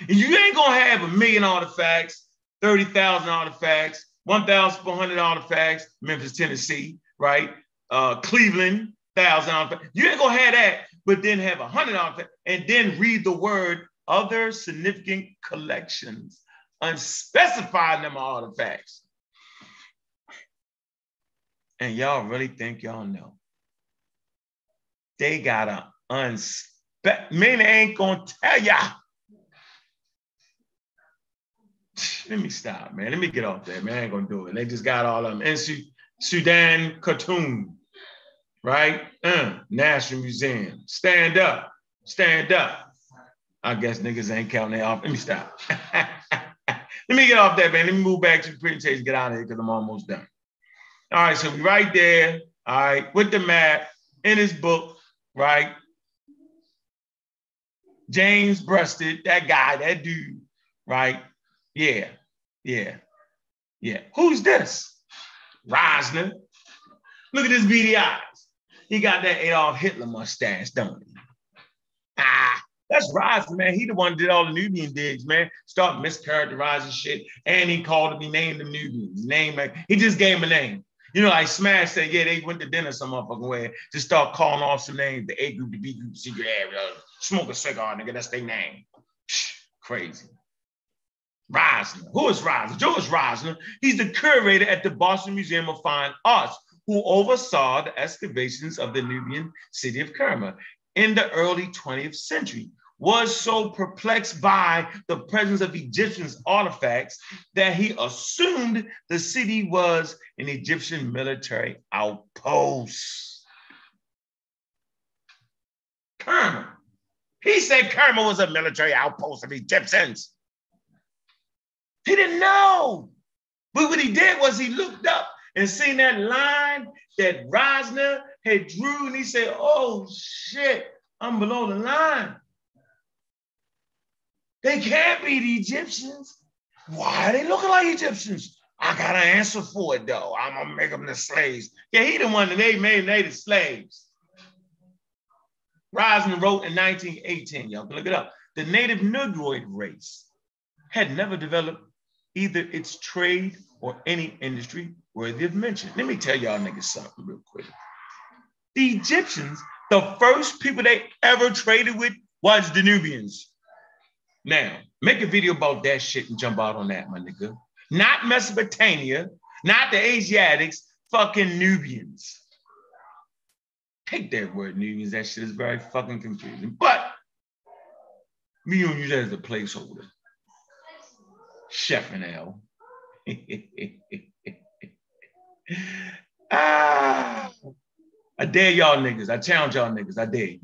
And you ain't gonna have a million artifacts, 30,000 artifacts, 1,400 artifacts, Memphis, Tennessee, right? Uh, Cleveland, 1,000 artifacts. You ain't gonna have that, but then have a 100 artifacts and then read the word other significant collections, unspecified number of artifacts. And y'all really think y'all know. They got a unspec, men ain't gonna tell ya. let me stop, man. Let me get off there, man. I ain't gonna do it. They just got all of them. And Sudan Khartoum, right? Uh, National Museum. Stand up. Stand up. I guess niggas ain't counting they off. Let me stop. Let me get off that, man. Let me move back to the presentation, get out of here because I'm almost done. All right, so we right there, all right, with the map in his book, right? James Breasted, that guy, that dude, right? Yeah, yeah, yeah. Who's this? Rosner. Look at his beady eyes. He got that Adolf Hitler mustache, don't he? Ah, that's Rosner, man. He the one did all the Nubian digs, man. Start mischaracterizing shit. And he called he named them Nubians. Name, he just gave him a name. You know, like Smash said, yeah, they went to dinner some motherfucking way. Just start calling off some names, the A group, the B group, secret area, smoke a cigar, nigga. That's their name. Psh, crazy. Rosner. Who is Rosner? George Rosner. He's the curator at the Boston Museum of Fine Arts, who oversaw the excavations of the Nubian city of Kerma in the early 20th century was so perplexed by the presence of Egyptian artifacts that he assumed the city was an Egyptian military outpost. Kerma. He said Kerma was a military outpost of Egyptians. He didn't know. But what he did was he looked up and seen that line that Rosner had drew, and he said, oh shit, I'm below the line. They can't be the Egyptians. Why are they looking like Egyptians? I got an answer for it though. I'm gonna make them the slaves. Yeah, he the one that they made native slaves. Rosner wrote in 1918, y'all can look it up. The native Negroid race had never developed either its trade or any industry worthy of mention. Let me tell y'all niggas something real quick. The Egyptians, the first people they ever traded with was the Nubians. Now, make a video about that shit and jump out on that, my nigga. Not Mesopotamia, not the Asiatics, fucking Nubians. Take that word, Nubians. That shit is very fucking confusing. But me don't use that as a placeholder. Chef and L. ah, I dare y'all niggas. I challenge y'all niggas. I dare you.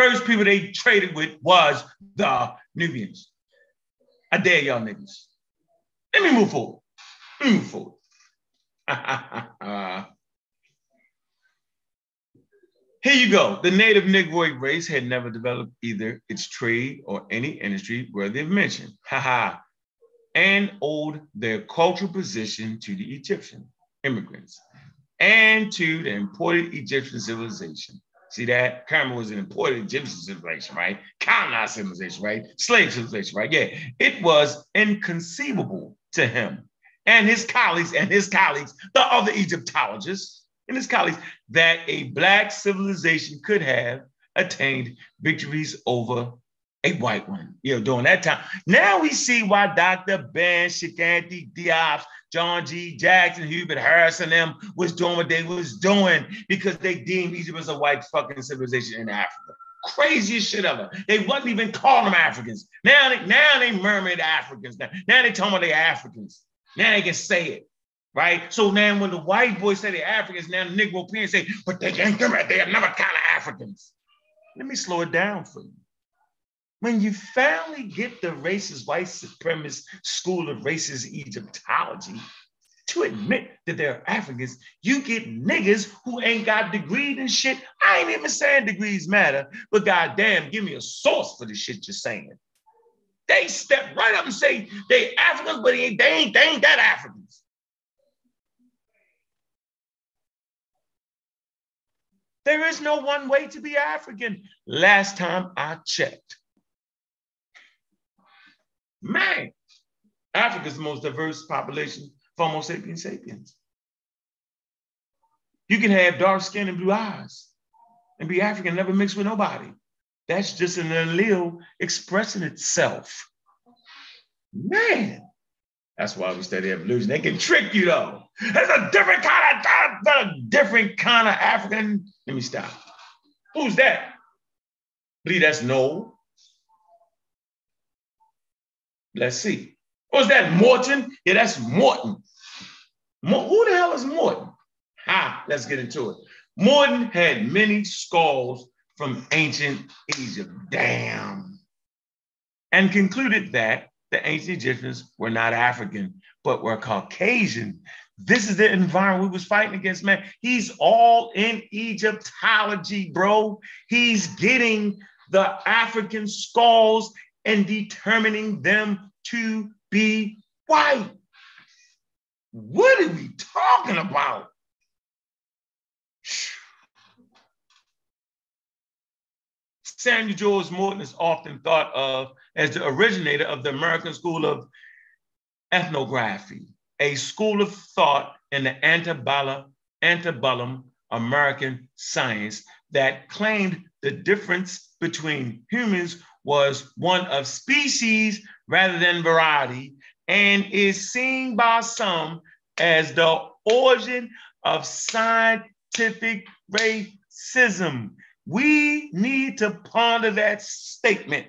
First people they traded with was the Nubians. I dare y'all niggas. Let me move forward. Let me move forward. Here you go. The native Negroid race had never developed either its trade or any industry worthy of mention. Haha. and owed their cultural position to the Egyptian immigrants and to the imported Egyptian civilization. See that? Kerma was an imported Egyptian civilization, right? Colonized civilization, right? Slave civilization, right? Yeah. It was inconceivable to him and his colleagues and his colleagues, the other Egyptologists and his colleagues, that a Black civilization could have attained victories over a white one, you know, during that time. Now we see why Dr. Ben, Cheikh Anta Diop, John G. Jackson, Hubert Harris, and them was doing what they was doing because they deemed Egypt as a white fucking civilization in Africa. Craziest shit ever. They wasn't even calling them Africans. Now they, now they murmured Africans. Now, now they talking about they Africans. Now they can say it. Right? So now when the white boys say they're Africans, now the Negro parents say, but they ain't them, they are never kind of Africans. Let me slow it down for you. When you finally get the racist white supremacist school of racist Egyptology to admit that they're Africans, you get niggas who ain't got degrees and shit. I ain't even saying degrees matter, but goddamn, give me a source for the shit you're saying. They step right up and say they Africans, but they ain't, they ain't, they ain't that Africans. There is no one way to be African. Last time I checked. Man, Africa's the most diverse population for Homo sapiens sapiens. You can have dark skin and blue eyes and be African, never mix with nobody. That's just an allele expressing itself. Man, that's why we study evolution. They can trick you though. There's a different kind of a different kind of African. Let me stop. Who's that? Believe that's no. Let's see. Is that Morton? Yeah, that's Morton. Mo- who the hell is Morton? Ha, let's get into it. Morton had many skulls from ancient Egypt. Damn. And concluded that the ancient Egyptians were not African, but were Caucasian. This is the environment we was fighting against, man. He's all in Egyptology, bro. He's getting the African skulls and determining them to be white. What are we talking about? Samuel George Morton is often thought of as the originator of the American School of Ethnography, a school of thought in the antebellum, antebellum American science that claimed the difference between humans was one of species rather than variety and is seen by some as the origin of scientific racism. We need to ponder that statement.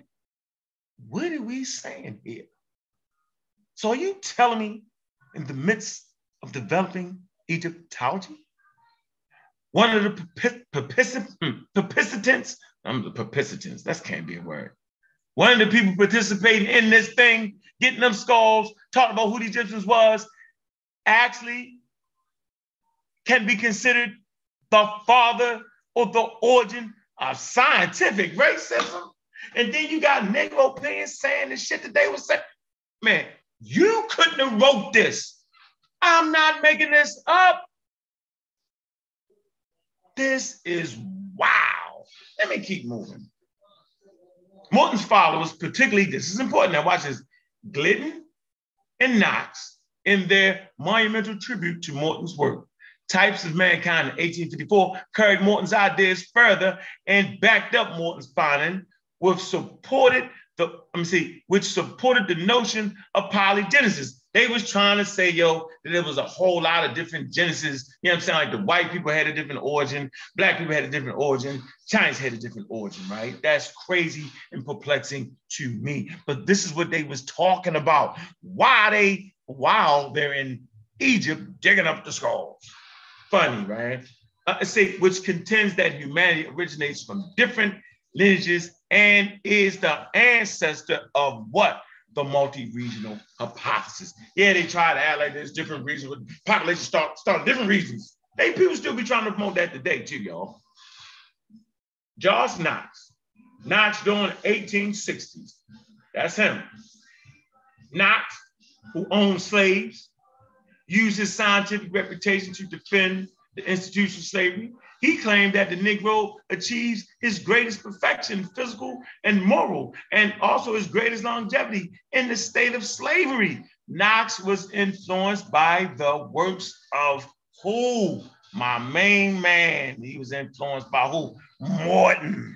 What are we saying here? So, are you telling me in the midst of developing Egyptology, one of the hmm, participants, I'm the participants, that can't be a word. One of the people participating in this thing, getting them skulls, talking about who the Egyptians was, actually can be considered the father or the origin of scientific racism. And then you got Negro players saying the shit that they were saying. Man, you couldn't have wrote this. I'm not making this up. This is wow. Let me keep moving. Morton's followers, particularly, this is important. Now, watch this Gliddon and Knox, in their monumental tribute to Morton's work, Types of Mankind in 1854, carried Morton's ideas further and backed up Morton's finding with supported the, let me see, which supported the notion of polygenesis. They was trying to say, yo, that there was a whole lot of different genesis. You know what I'm saying? Like the white people had a different origin, black people had a different origin, Chinese had a different origin, right? That's crazy and perplexing to me. But this is what they was talking about. Why they, while they're in Egypt digging up the skulls. Funny, right? Uh, say, which contends that humanity originates from different lineages and is the ancestor of what? The multi-regional hypothesis. Yeah, they try to add like there's different regions, population start start different regions. They people still be trying to promote that today too, y'all. Josh Knox, Knox during 1860s. That's him. Knox, who owned slaves, used his scientific reputation to defend the institution of slavery. He claimed that the Negro achieves his greatest perfection, physical and moral, and also his greatest longevity in the state of slavery. Knox was influenced by the works of who? My main man. He was influenced by who? Morton.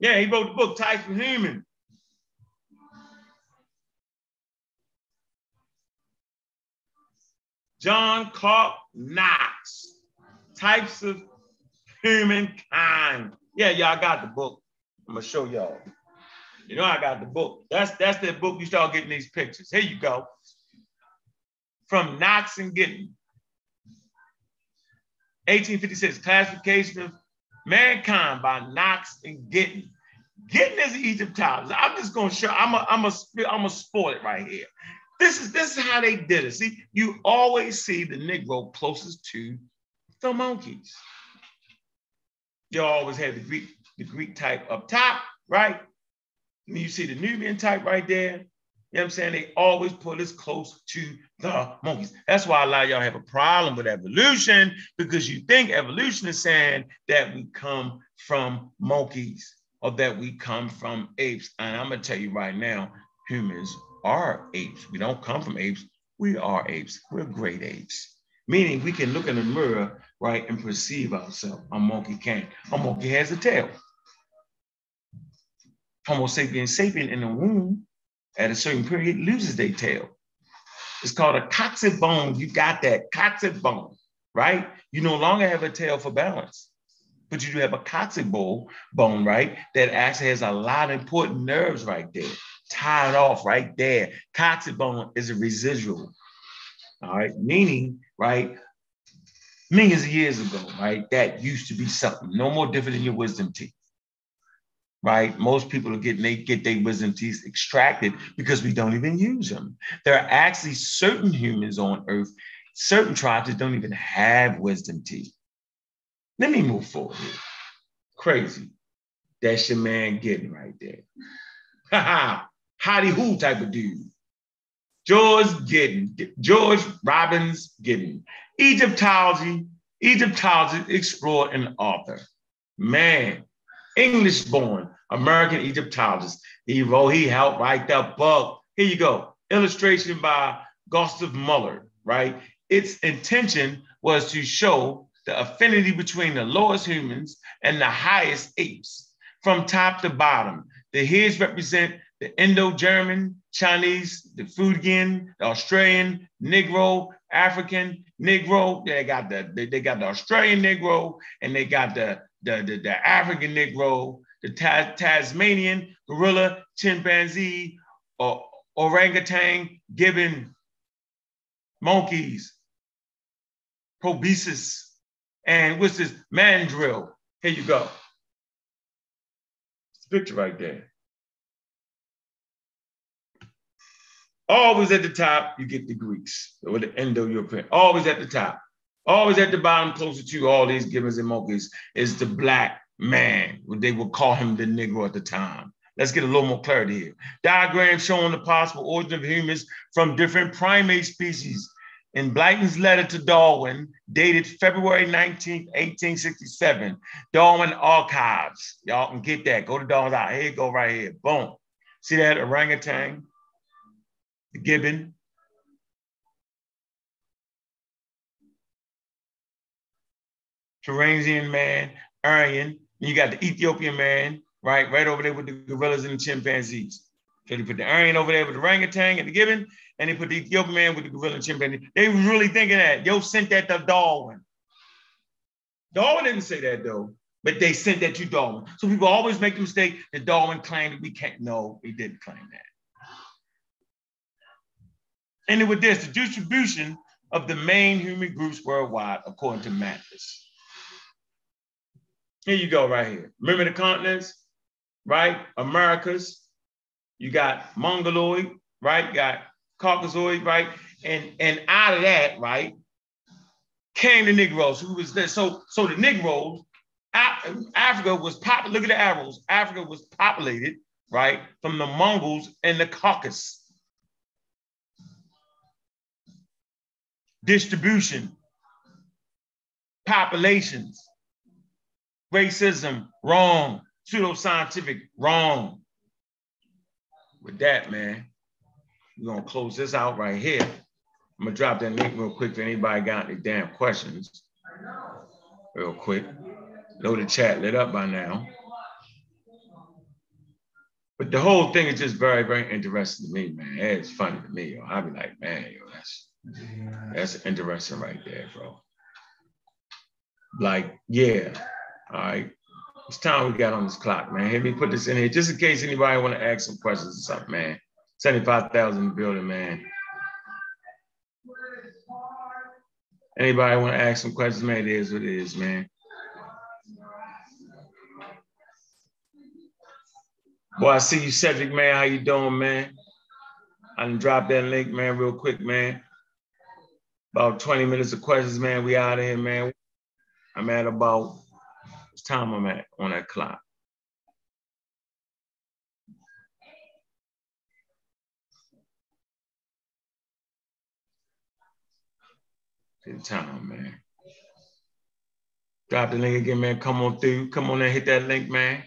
Yeah, he wrote the book Types of Human. John Clark Knox, Types of Humankind. Yeah, y'all got the book. I'm gonna show y'all. You know I got the book. That's that's the book you start getting these pictures. Here you go. From Knox and Giddens. 1856, classification of mankind by Knox and Giddens. Giddens is Egyptologist. I'm just gonna show, I'm a, I'm a, I'm gonna spoil it right here. This is this is how they did it. See, you always see the Negro closest to the monkeys. You always had the Greek, the Greek type up top, right? And you see the Nubian type right there. You know what I'm saying? They always put us close to the monkeys. That's why a lot of y'all have a problem with evolution because you think evolution is saying that we come from monkeys or that we come from apes. And I'm gonna tell you right now, humans are apes. We don't come from apes. We are apes. We're great apes. Meaning we can look in the mirror, right, and perceive ourselves. A monkey can't. A monkey has a tail. Homo sapiens sapien in the womb at a certain period loses their tail. It's called a coccyx bone. You got that coccyx bone, right? You no longer have a tail for balance, but you do have a coccyx bone, right? That actually has a lot of important nerves right there tied off right there. Coccyx bone is a residual. All right, meaning, right, millions of years ago, right, that used to be something no more different than your wisdom teeth. Right, most people are getting they get their wisdom teeth extracted because we don't even use them. There are actually certain humans on Earth, certain tribes that don't even have wisdom teeth. Let me move forward here. Crazy. That's your man getting right there. Ha ha. Howdy who type of dude. George Giddens, George Robbins Giddens, Egyptology, Egyptology explorer and author. Man, English born, American Egyptologist. He wrote, he helped write that book. Here you go. Illustration by Gustav Muller, right? Its intention was to show the affinity between the lowest humans and the highest apes from top to bottom. The heads represent the Indo-German, Chinese, the Fujian, the Australian, Negro, African, Negro. They got the they, they got the Australian Negro and they got the the, the, the African Negro, the Ta- Tasmanian gorilla, chimpanzee, or orangutan, gibbon, monkeys, proboscis, and what's this mandrill? Here you go. It's a picture right there. Always at the top, you get the Greeks or the Indo-European. Always at the top. Always at the bottom, closer to all these gibbons and monkeys, is the black man. They would call him the Negro at the time. Let's get a little more clarity here. Diagram showing the possible origin of humans from different primate species. In Blyton's letter to Darwin, dated February 19, 1867, Darwin Archives. Y'all can get that. Go to Darwin's out. Here you go right here. Boom. See that orangutan? The gibbon. Turanian man, Aryan. You got the Ethiopian man, right? Right over there with the gorillas and the chimpanzees. So they put the Aryan over there with the orangutan and the gibbon, and they put the Ethiopian man with the gorilla and chimpanzee. They were really thinking that. Yo sent that to Darwin. Darwin didn't say that though, but they sent that to Darwin. So people always make the mistake that Darwin claimed we can't. No, he didn't claim that. And with this, the distribution of the main human groups worldwide, according to Mathis. Here you go, right here. Remember the continents, right? Americas. You got Mongoloid, right? You got Caucasoid, right? And and out of that, right, came the Negroes, who was there. So so the Negroes, Africa was pop. Look at the arrows. Africa was populated, right, from the Mongols and the Caucasus. Distribution, populations, racism, wrong, pseudoscientific, wrong. With that, man, we're gonna close this out right here. I'm gonna drop that link real quick if anybody got any damn questions. Real quick. Know the chat lit up by now. But the whole thing is just very, very interesting to me, man. It's funny to me, yo. I'll be like, man, yo, that's that's interesting right there, bro. Like, yeah, all right. It's time we got on this clock, man. Let me put this in here just in case anybody want to ask some questions or something, man. 75,000 in the building, man. Anybody want to ask some questions, man? It is what it is, man. Boy, I see you, Cedric, man. How you doing, man? I can drop that link, man, real quick, man. About 20 minutes of questions, man. We out of here, man. I'm at about, what time I'm at on that clock? The time, man. Drop the link again, man. Come on through. Come on and hit that link, man.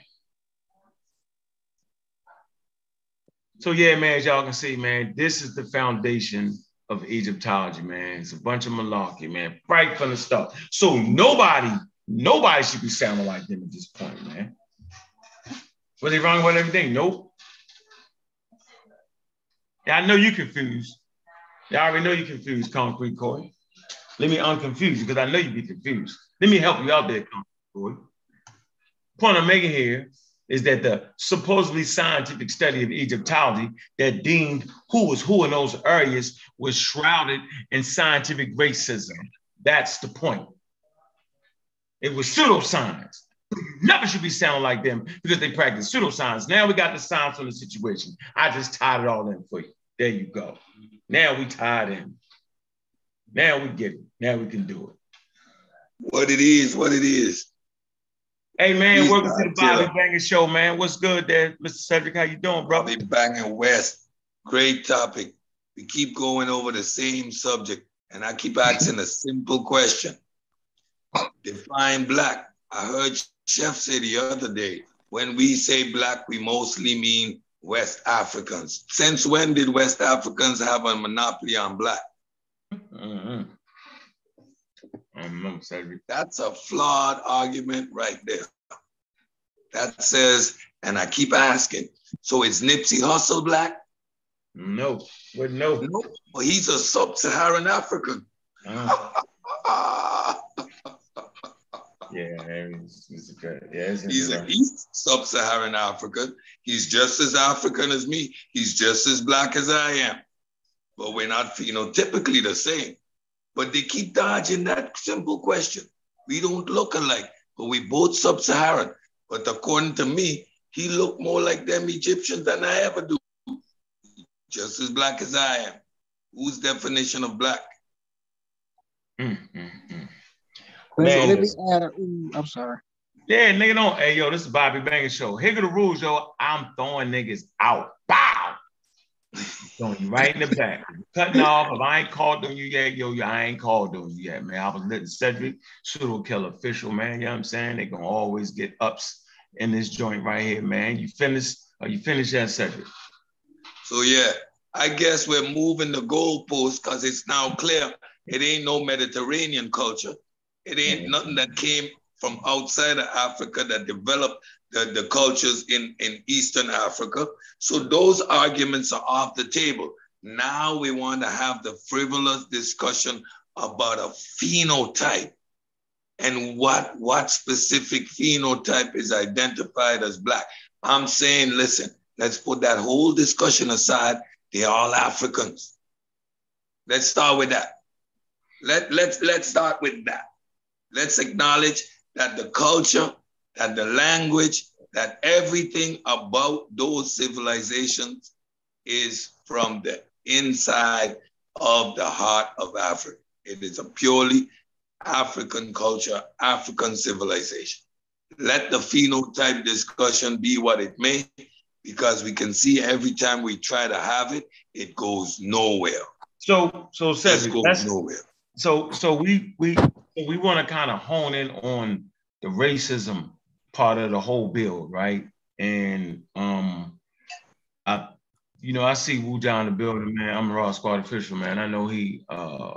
So yeah, man, as y'all can see, man, this is the foundation of Egyptology, man. It's a bunch of malarkey, man, right from the start. So nobody, nobody should be sounding like them at this point, man. Was they wrong about everything? Nope. Yeah, I know you confused. Yeah, I already know you confused, Concrete Coy. Let me unconfuse you because I know you'd be confused. Let me help you out there, Concrete Coy. Point I'm making here is that the supposedly scientific study of Egyptology that deemed who was who in those areas was shrouded in scientific racism. That's the point. It was pseudoscience. Never should be sounding like them because they practice pseudoscience. Now we got the science on the situation. I just tied it all in for you. There you go. Now we tied in. Now we get it. Now we can do it. What it is, what it is. Hey man, He's welcome to the Bobby killer. Banging Show, man. What's good there, Mr. Cedric? How you doing, bro? Bobby Banging West. Great topic. We keep going over the same subject, and I keep asking a simple question. Define black. I heard Chef say the other day, when we say black, we mostly mean West Africans. Since when did West Africans have a monopoly on black? Mm-hmm. I don't know, Cedric. That's a flawed argument right there. That says, and I keep asking, so is Nipsey Hussle black? No, what no? No, well, he's a sub-Saharan African. Uh, yeah, it's, it's good. Yeah, he's a interesting. East sub-Saharan African. He's just as African as me. He's just as black as I am. But we're not phenotypically the same. But they keep dodging that simple question. We don't look alike, but we both sub-Saharan. But according to me, he looked more like them Egyptians than I ever do. Just as black as I am. Whose definition of black? Mm, mm, mm. Let, Man, let me add a, ooh, I'm sorry. Yeah, nigga, don't. Hey, yo, this is Bobby Banging Show. Here go the rules, yo. I'm throwing niggas out. Bow. Throwing you right in the back. Cutting off. If I ain't called on you yet, yo, yo, I ain't called on you yet, man. I was letting Cedric, pseudo killer official, man. You know what I'm saying? They gonna always get ups in this joint right here, man. You finished? Are you finished yet, Cedric? So yeah, I guess we're moving the goalpost because it's now clear it ain't no Mediterranean culture. It ain't Mhm. nothing that came from outside of Africa that developed the, the cultures in, in Eastern Africa. So those arguments are off the table. Now we want to have the frivolous discussion about a phenotype and what, what specific phenotype is identified as black. I'm saying, listen, let's put that whole discussion aside. They're all Africans. Let's start with that. Let, let's, let's start with that. Let's acknowledge that the culture, that the language, that everything about those civilizations is from the inside of the heart of Africa. It is a purely African culture, African civilization. Let the phenotype discussion be what it may, because we can see every time we try to have it, it goes nowhere. So, so It goes nowhere. so so we we we want to kind of hone in on the racism part of the whole build, right? And um I you know, I see Wu in the building, man. I'm a Raw Squad official, man. I know he uh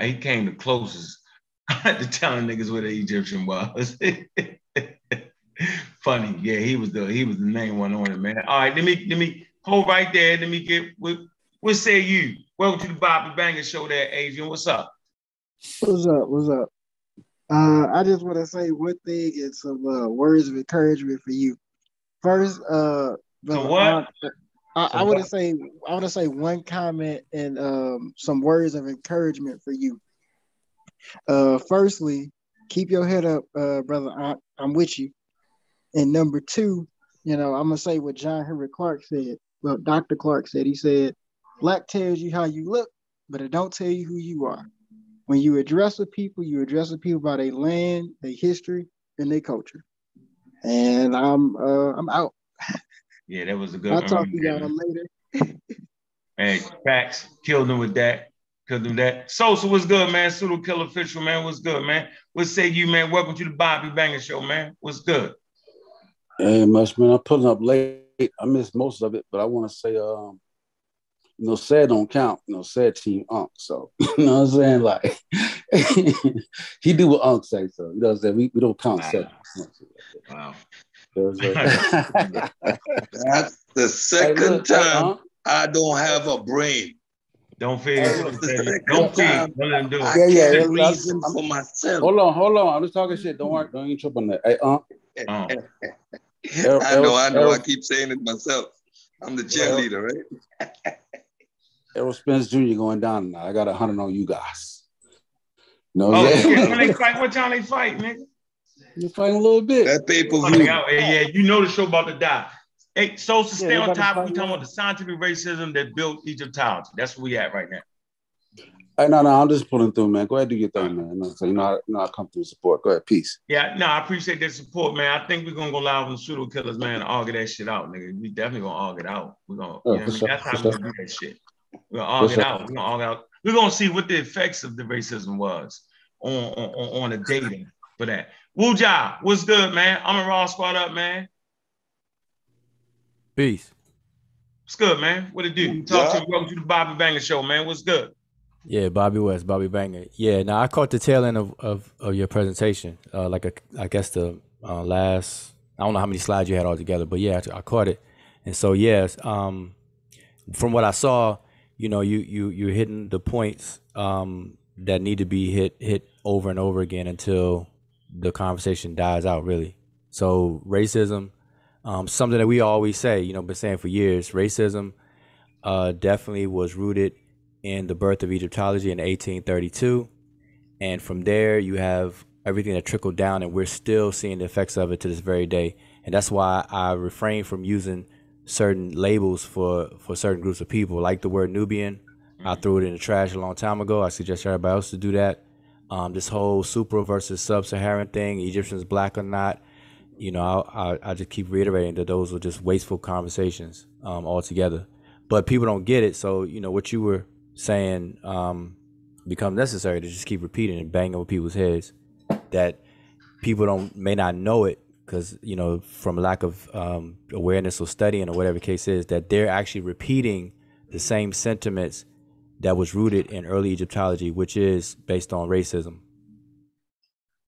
he came the closest to telling niggas what the Egyptian was. Funny, yeah, he was the he was the main one on it, man. All right, let me let me hold right there. Let me get what what say you? Welcome to the Bobby Banger Show there, Adrian. What's up? What's up? What's up? Uh, I just want to say one thing and some uh, words of encouragement for you. First, uh, brother what? I, I want to say I want to say one comment and um, some words of encouragement for you. Uh, firstly, keep your head up, uh, brother. Aunt. I'm with you. And number two, you know, I'm gonna say what John Henrik Clarke said. Well, Dr. Clarke said. He said, "Black tells you how you look, but it don't tell you who you are." When you address the people, you address the people by their land, their history, and their culture. And I'm uh, I'm out. Yeah, that was a good I'll one. talk to y'all man. later. Hey, facts. Killed him with that. Killed him that. Sosa, what's good, man? Pseudo killer official, man. What's good, man? What say you, man? Welcome to the Bobby Banger Show, man. What's good? Hey, much man. I'm pulling up late. I missed most of it, but I want to say, um, you know, sad don't count. You know, sad team Unc. So you know what I'm saying? Like he do what Unc say. So you know what I'm saying? We, we don't count Wow. sad. Wow. You know what I'm saying? That's the Hey, second look, hey, time Unc, I don't have a brain. Don't feed Hey, Don't feed. Don't do it. Yeah, yeah, can't reason I'm- for myself. hold on, hold on. I'm just talking shit. Don't worry. Don't even trip on that. Hey, Unc, Oh. I know, I know. I keep saying it myself. I'm the cheerleader, right? Errol Spence Jr. going down tonight. I got a hundred on you guys. No, Oh, yeah, when they fight, what time they fight, nigga? You're fighting a little bit. That pay per Oh, yeah, yeah, you know the show about to die. Hey, Sosa, stay they on top. We talking about the scientific racism that built Egyptology. That's where we at right now. Hey, no, no, I'm just pulling through, man. Go ahead, do your thing, man. You know, so you know, how, you know, I come through support. Go ahead, peace. Yeah, no, I appreciate that support, man. I think we're gonna go live on the pseudo killers, man, and argue that shit out, nigga. We definitely gonna argue it out. We're gonna, Oh, you know what I mean? sure, That's how we're sure. do that shit. We're gonna argue it sure. out. We're gonna argue out. We're gonna see what the effects of the racism was on on, on, on the dating for that. Wu Ja, what's good, man? I'm a raw squad up, man. Peace. What's good, man? What it do? Talk to you. Welcome to the Bobby Banger Show, man. What's good? Yeah, Bobby West, Bobby Banger. Yeah, now I caught the tail end of, of, of your presentation. Uh, like a, I guess the uh, last, I don't know how many slides you had all together, but yeah, I, I caught it. And so yes, um, from what I saw, you know, you you you're hitting the points um, that need to be hit hit over and over again until the conversation dies out. Really. So racism, um, something that we always say, you know, been saying for years. Racism uh, definitely was rooted in the birth of Egyptology in 1832. And from there, you have everything that trickled down, and we're still seeing the effects of it to this very day. And that's why I refrain from using certain labels for, for certain groups of people, like the word Nubian. I threw it in the trash a long time ago. I suggest everybody else to do that. Um, this whole super versus sub-Saharan thing, Egyptians black or not, you know, I, I, I just keep reiterating that those were just wasteful conversations um, altogether. But people don't get it, so you know what you were saying um, becomes necessary to just keep repeating and banging with people's heads that people don't may not know it because you know from lack of um, awareness or studying or whatever case is that they're actually repeating the same sentiments that was rooted in early Egyptology, which is based on racism.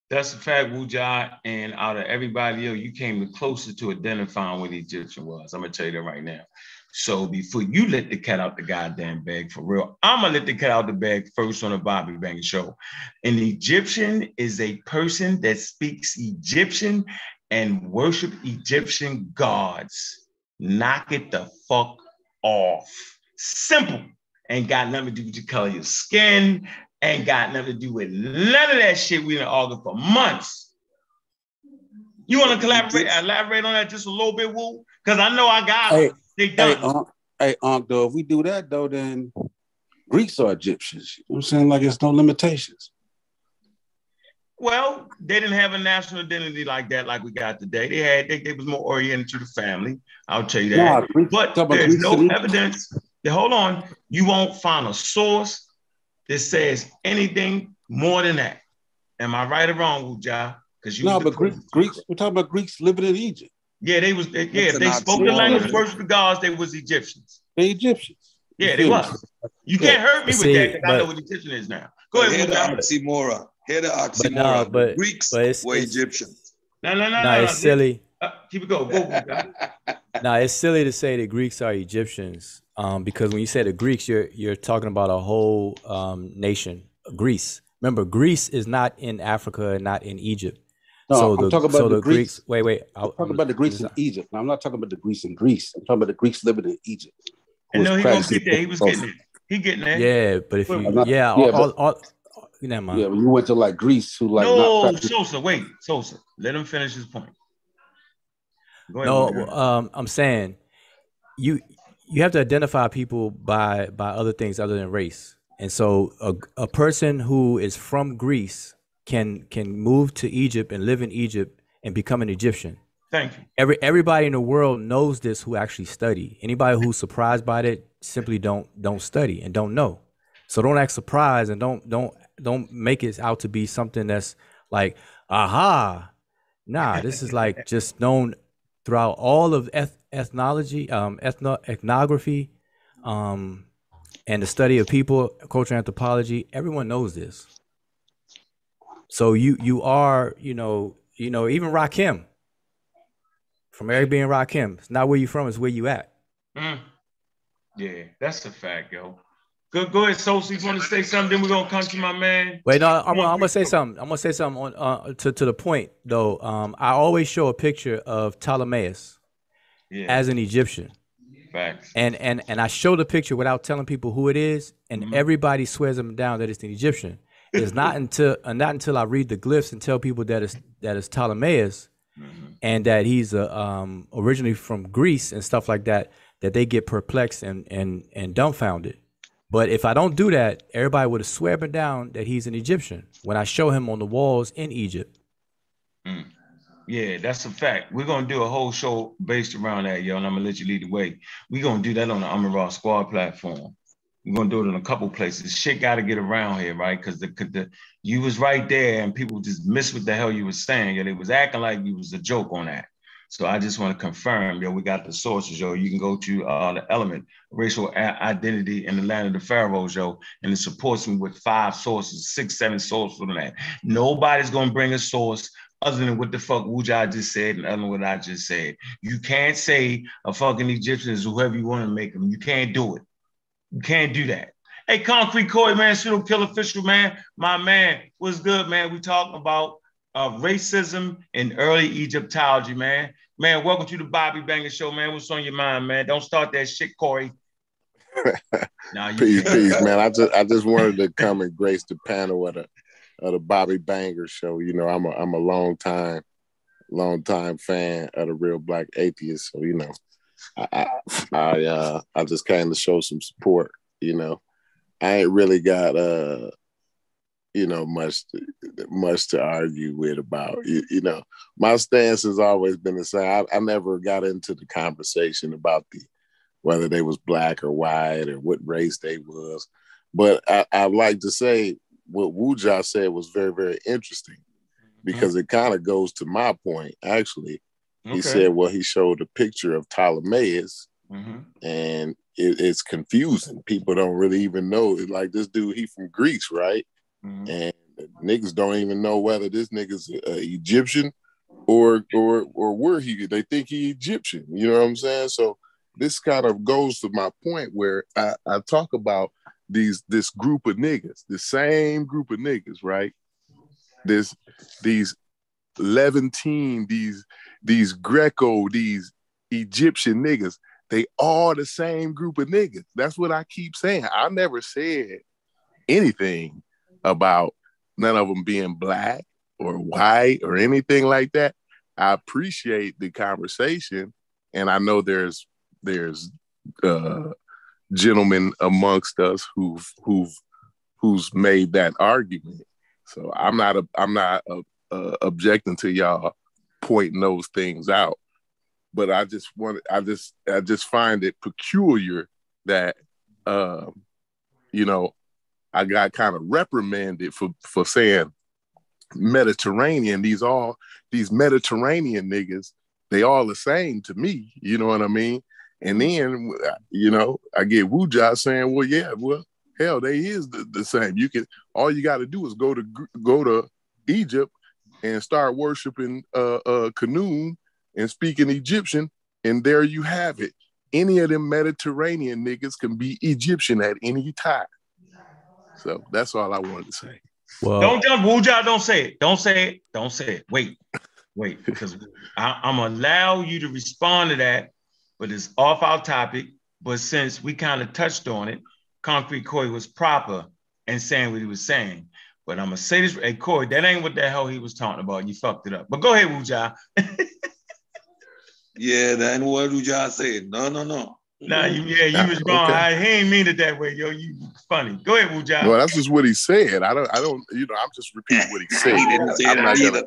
That's a fact, Wuja. And out of everybody else, you came the closest to identifying what Egyptian was. I'm gonna tell you that right now. So before you let the cat out the goddamn bag for real, I'm gonna let the cat out the bag first on the Bobby Bang Show. An Egyptian is a person that speaks Egyptian and worship Egyptian gods. Knock it the fuck off. Simple. Ain't got nothing to do with the color of your skin. Ain't got nothing to do with none of that shit We been arguing for months. You want to collaborate, elaborate on that just a little bit, Woo? Because I know I got Hey, they Hey, done. Unc, hey, Unc, though, if we do that, though, then Greeks are Egyptians. You know what I'm saying? Like, it's no limitations. Well, they didn't have a national identity like that, like we got today. They had, they, they was more oriented to the family. I'll tell you that. Nah, Greeks, But talk about there's Greeks no and- evidence. that- hold on, you won't find a source that says anything more than that. Am I right or wrong, Wuja? Because you No, was but Greek. Greeks, we're talking about Greeks living in Egypt. Yeah, they was. They, yeah, if they spoke the language, worship the gods. They was Egyptians. They're Egyptians. Yeah, they was. You can't hurt me with See, that because I know but- what Egyptian is now. Go But ahead, hear the Wuja. oxymoron. Hear the oxymoron. no, The but- Greeks but it's- were it's- Egyptians. No, no, no, Nah, no. it's no. silly. Uh, keep it going. Go, Wuja. Now it's silly to say the Greeks are Egyptians, um, because when you say the Greeks, you're you're talking about a whole um, nation, Greece. Remember, Greece is not in Africa and not in Egypt. No, so I'm the talking about so the the Greeks. Wait, wait. I'm talking about the Greeks in Egypt. Now, I'm not talking about the Greeks in Greece. I'm talking about the Greeks living in Egypt. And no, he gonna get there. He was getting it. it. He getting there. Yeah, but if Well, you not- yeah, yeah, all, but- all, all, never mind. Yeah, when you went to like Greece, who like no, not practicing- Sosa, wait, Sosa. Let him finish his point. Go ahead. No, um, I'm saying you you have to identify people by by other things other than race. And so a, a person who is from Greece can can move to Egypt and live in Egypt and become an Egyptian. Thank you. Every everybody in the world knows this who actually study. Anybody who's surprised by it simply don't don't study and don't know. So don't act surprised and don't don't don't make it out to be something that's like aha. Nah, this is like just known throughout all of eth- ethnology, um, ethno ethnography, um, and the study of people, cultural anthropology. Everyone knows this. So you you are you know you know even Rakim from Eric B. & Rakim. It's not where you from, it's where you at. Mm. Yeah, that's a fact, yo. Go, go ahead, Sosa. You want to say something? Then we're gonna come to my man. Wait, no, I'm, I'm gonna say something. I'm gonna say something on uh, to to the point though. Um, I always show a picture of Ptolemaeus Yeah, as an Egyptian, facts. and and and I show the picture without telling people who it is, and Mhm. everybody swears them down that it's an Egyptian. It's not until uh, not until I read the glyphs and tell people that it's that it's Ptolemaeus Mhm. and that he's uh, um, originally from Greece and stuff like that that they get perplexed and and and dumbfounded. But if I don't do that, everybody would have swear me down that he's an Egyptian when I show him on the walls in Egypt. Mm. Yeah, that's a fact. We're gonna do a whole show based around that, yo, and I'm gonna let you lead the way. We're gonna do that on the Amara Squad platform. We're gonna do it in a couple places. Shit got to get around here, right? Because the, the you was right there, and people just missed what the hell you was saying. Yeah, they was acting like you was a joke on that. So I just want to confirm, yo, we got the sources, yo. You can go to uh, the element racial identity in the land of the pharaohs, yo, and it supports me with five sources, six, seven sources on that. Nobody's gonna bring a source other than what the fuck Wuja just said and other than what I just said. You can't say a fucking Egyptian is whoever you want to make them. You can't do it. You can't do that. Hey, Concrete Corey, man, pseudo kill official, man. My man, what's good, man? We talking about uh, racism in early Egyptology, man. Man, welcome to the Bobby Banger Show, man. What's on your mind, man? Don't start that shit, Corey. Nah, you Peace, peace, man. I just I just wanted to come and grace the panel of the of the Bobby Banger show. You know, I'm a I'm a long time, long time fan of the real black atheist. So, you know, I I, I uh I just came to show some support, you know. I ain't really got uh you know much to, much to argue with about you, you know my stance has always been the same I, I never got into the conversation about the whether they was black or white or what race they was. But I, I'd like to say what Wuja said was very, very interesting because it kind of goes to my point. Actually, he said, well, he showed a picture of Ptolemaeus Mhm. and it, it's confusing. People don't really even know. Like this dude, he from Greece, right? Mhm. And niggas don't even know whether this nigga's Egyptian or or or where he. They think he Egyptian. You know what I'm saying? So this kind of goes to my point where I, I talk about these this group of niggas, the same group of niggas, right? This these Levantine, these these Greco, these Egyptian niggas, they all the same group of niggas. That's what I keep saying. I never said anything about none of them being black or white or anything like that. I appreciate the conversation, and I know there's there's uh, gentlemen amongst us who've who've who's made that argument. So I'm not a, I'm not a, uh, objecting to y'all pointing those things out, but I just want I just I just find it peculiar that um, you know I got kind of reprimanded for for saying Mediterranean. These all these Mediterranean niggas, they all the same to me. You know what I mean? And then you know I get Wuja saying, well, yeah, well, hell, they is the, the same. You can all you got to do is go to go to Egypt and start worshiping uh, uh, Canoon and speaking Egyptian, and there you have it. Any of them Mediterranean niggas can be Egyptian at any time. So that's all I wanted to say. Well, Don't jump, Wuja. Don't say it. Don't say it. Don't say it. Wait, wait, because I, I'm gonna allow you to respond to that, but it's off our topic. But since we kind of touched on it, Concrete Corey was proper and saying what he was saying. But I'm gonna say this, hey Corey, that ain't what the hell he was talking about. You fucked it up. But go ahead, Wuja. Yeah, then what do y'all? No, no, no. Nah, you, yeah, you was Okay. wrong. I, he ain't mean it that way, yo. You funny. Go ahead, Wuja. Well, that's just what he said. I don't, I don't, you know, I'm just repeating what he said. He didn't say I'm that not either. gonna,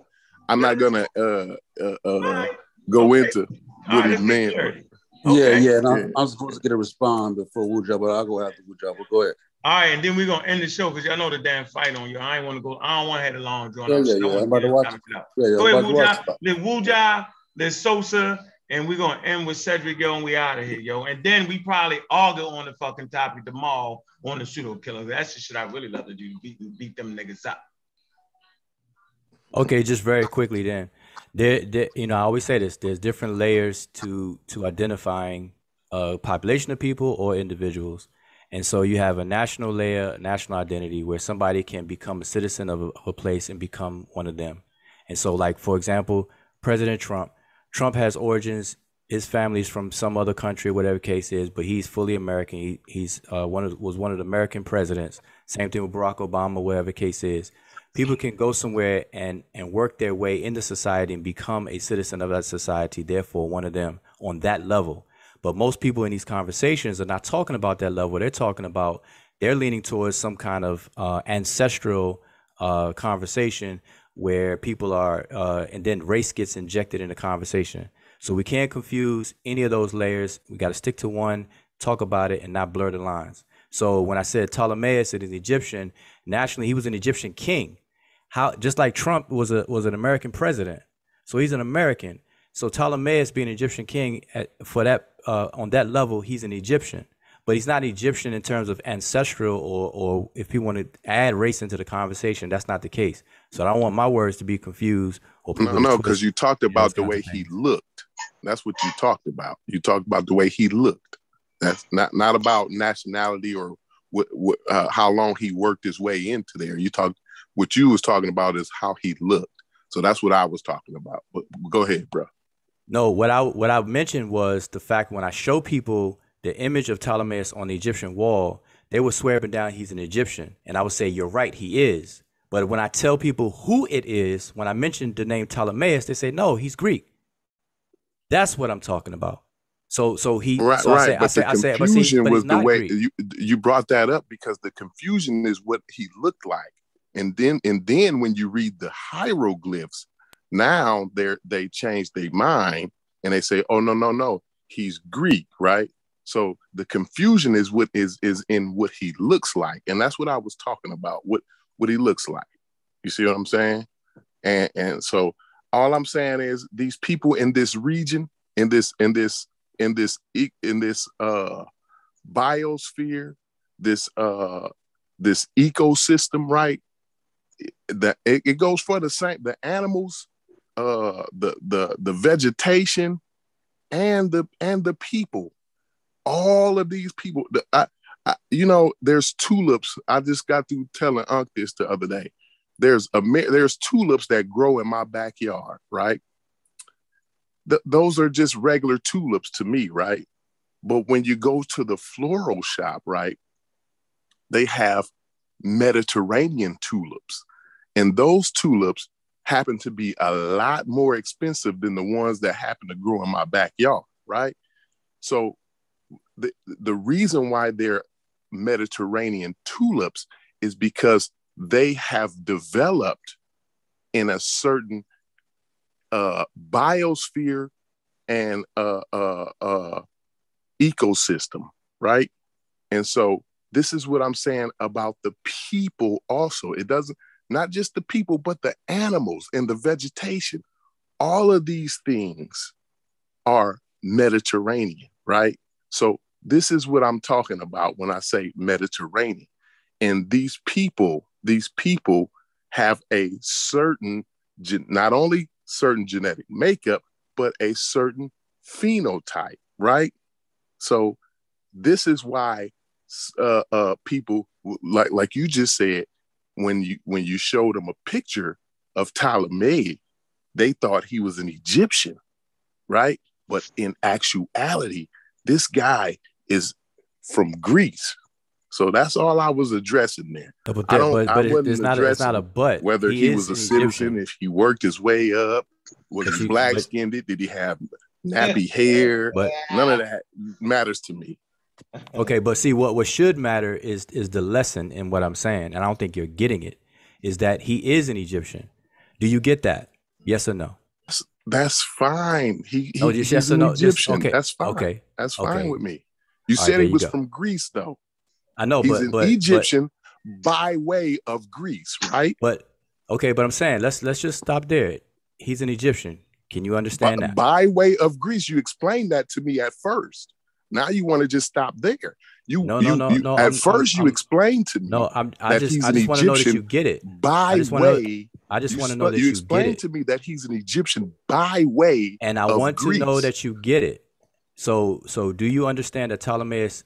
I'm not gonna uh, uh, uh, go Okay. into All what right, he meant. dirty. Yeah, yeah. And I'm, Yeah. I'm supposed to get a response before Wuja, but I'll go after Wuja. But go ahead. All right, and then we're gonna end the show because y'all know the damn fight on you. I ain't want to go. I don't want to have a long drawn Yeah, out yeah, shit. I yeah. I'm about to watch time. Yeah, yeah. Go ahead, about to watch Wuja. Let Wuja, let Sosa, and we're gonna end with Cedric, yo, and we out of here, yo. And then we probably all go on the fucking topic tomorrow on the pseudo killer. That's the shit I really love to do. Beat, beat them niggas up. Okay, just very quickly then. There, there, you know, I always say this. There's different layers to to identifying a population of people or individuals, And so you have a national layer, national identity, where somebody can become a citizen of a, of a place and become one of them. And so, like for example, President Trump, Trump has origins. His family's from some other country, whatever case is, but he's fully American. He, he's uh, one of was one of the American presidents. Same thing with Barack Obama, whatever case is. People can go somewhere and and work their way into society and become a citizen of that society. Therefore, one of them on that level. But most people in these conversations are not talking about that level. They're talking about they're leaning towards some kind of uh, ancestral uh, conversation where people are, uh, and then race gets injected in the conversation. So we can't confuse any of those layers. We got to stick to one, talk about it, and not blur the lines. So when I said Ptolemaeus is an Egyptian, nationally he was an Egyptian king. How just like Trump was a was an American president, so he's an American. So Ptolemaeus being an Egyptian king at, for that uh, on that level, he's an Egyptian, but he's not Egyptian in terms of ancestral or or if people want to add race into the conversation, that's not the case. So I don't want my words to be confused or No, no, because you talked about the way he looked. That's what you talked about. You talked about the way he looked. That's not not about nationality or what, what uh, how long he worked his way into there. You talked what you was talking about is how he looked. So that's what I was talking about. But go ahead, bro. No, what I what I mentioned was the fact when I show people the image of Ptolemaeus on the Egyptian wall, they would swear up and down he's an Egyptian, and I would say you're right, he is. But when I tell people who it is, when I mention the name Ptolemaeus, they say no, he's Greek. That's what I'm talking about. So so he Right, so I right. I but say the I say but see, confusion but was the way Greek. you you brought that up because the confusion is what he looked like. And then and then when you read the hieroglyphs, now they're they change their mind and they say, oh no, no, no, he's Greek, right? So the confusion is what is is in what he looks like. And that's what I was talking about, what what he looks like. You see what I'm saying? And and so all I'm saying is these people in this region, in this in this in this in this uh biosphere, this uh this ecosystem, right? That it, it goes for the same the animals, uh the the the vegetation and the and the people. All of these people, I, I, you know, there's tulips. I just got through telling Unc this the other day. There's a there's tulips that grow in my backyard, right? Th- those are just regular tulips to me, right? But when you go to the floral shop, right, they have Mediterranean tulips. And those tulips happen to be a lot more expensive than the ones that happen to grow in my backyard, right? So the, the reason why they're Mediterranean tulips is because they have developed in a certain uh, biosphere and uh, uh, uh, ecosystem, right? And so this is what I'm saying about the people also. It doesn't, not just the people, but the animals and the vegetation. All of these things are Mediterranean, right? So this is what I'm talking about when I say Mediterranean. And these people, these people have a certain, not only certain genetic makeup, but a certain phenotype, right? So this is why uh, uh, people like like you just said when you when you showed them a picture of Ptolemy, they thought he was an Egyptian, right? But in actuality, this guy is from Greece. So that's all I was addressing there. No, but, I don't- but, but it, wasn't it's not a, it's not a addressing but. Whether he, is was a citizen, Egyptian. if he worked his way up, was he black skinned? Did he have nappy hair? But None of that matters to me. Okay, but see what what should matter is is the lesson in what I'm saying, and I don't think you're getting it. Is that he is an Egyptian? Do you get that? Yes or no? That's fine. He, oh, he No, just he's yes or an no. Just- Egyptian. okay, That's fine. okay, That's fine okay. with me. You right, said there he was from Greece, though. I know, He's but an but but- Egyptian by way of Greece, right? But, okay, but I'm saying let's let's just stop there. He's an Egyptian. Can you understand By, that? by way of Greece, you explained that to me at first. Now you want to just stop there. You, No, no, you, no, you- no, At I'm- 1st I'm- you explained to me No, I'm. I just I just want to know that you get it. by just wanna know- way. I just want to know that you you get it. You explained to me that he's an Egyptian by way and I want to know that you get it. So, so do you understand that Ptolemaeus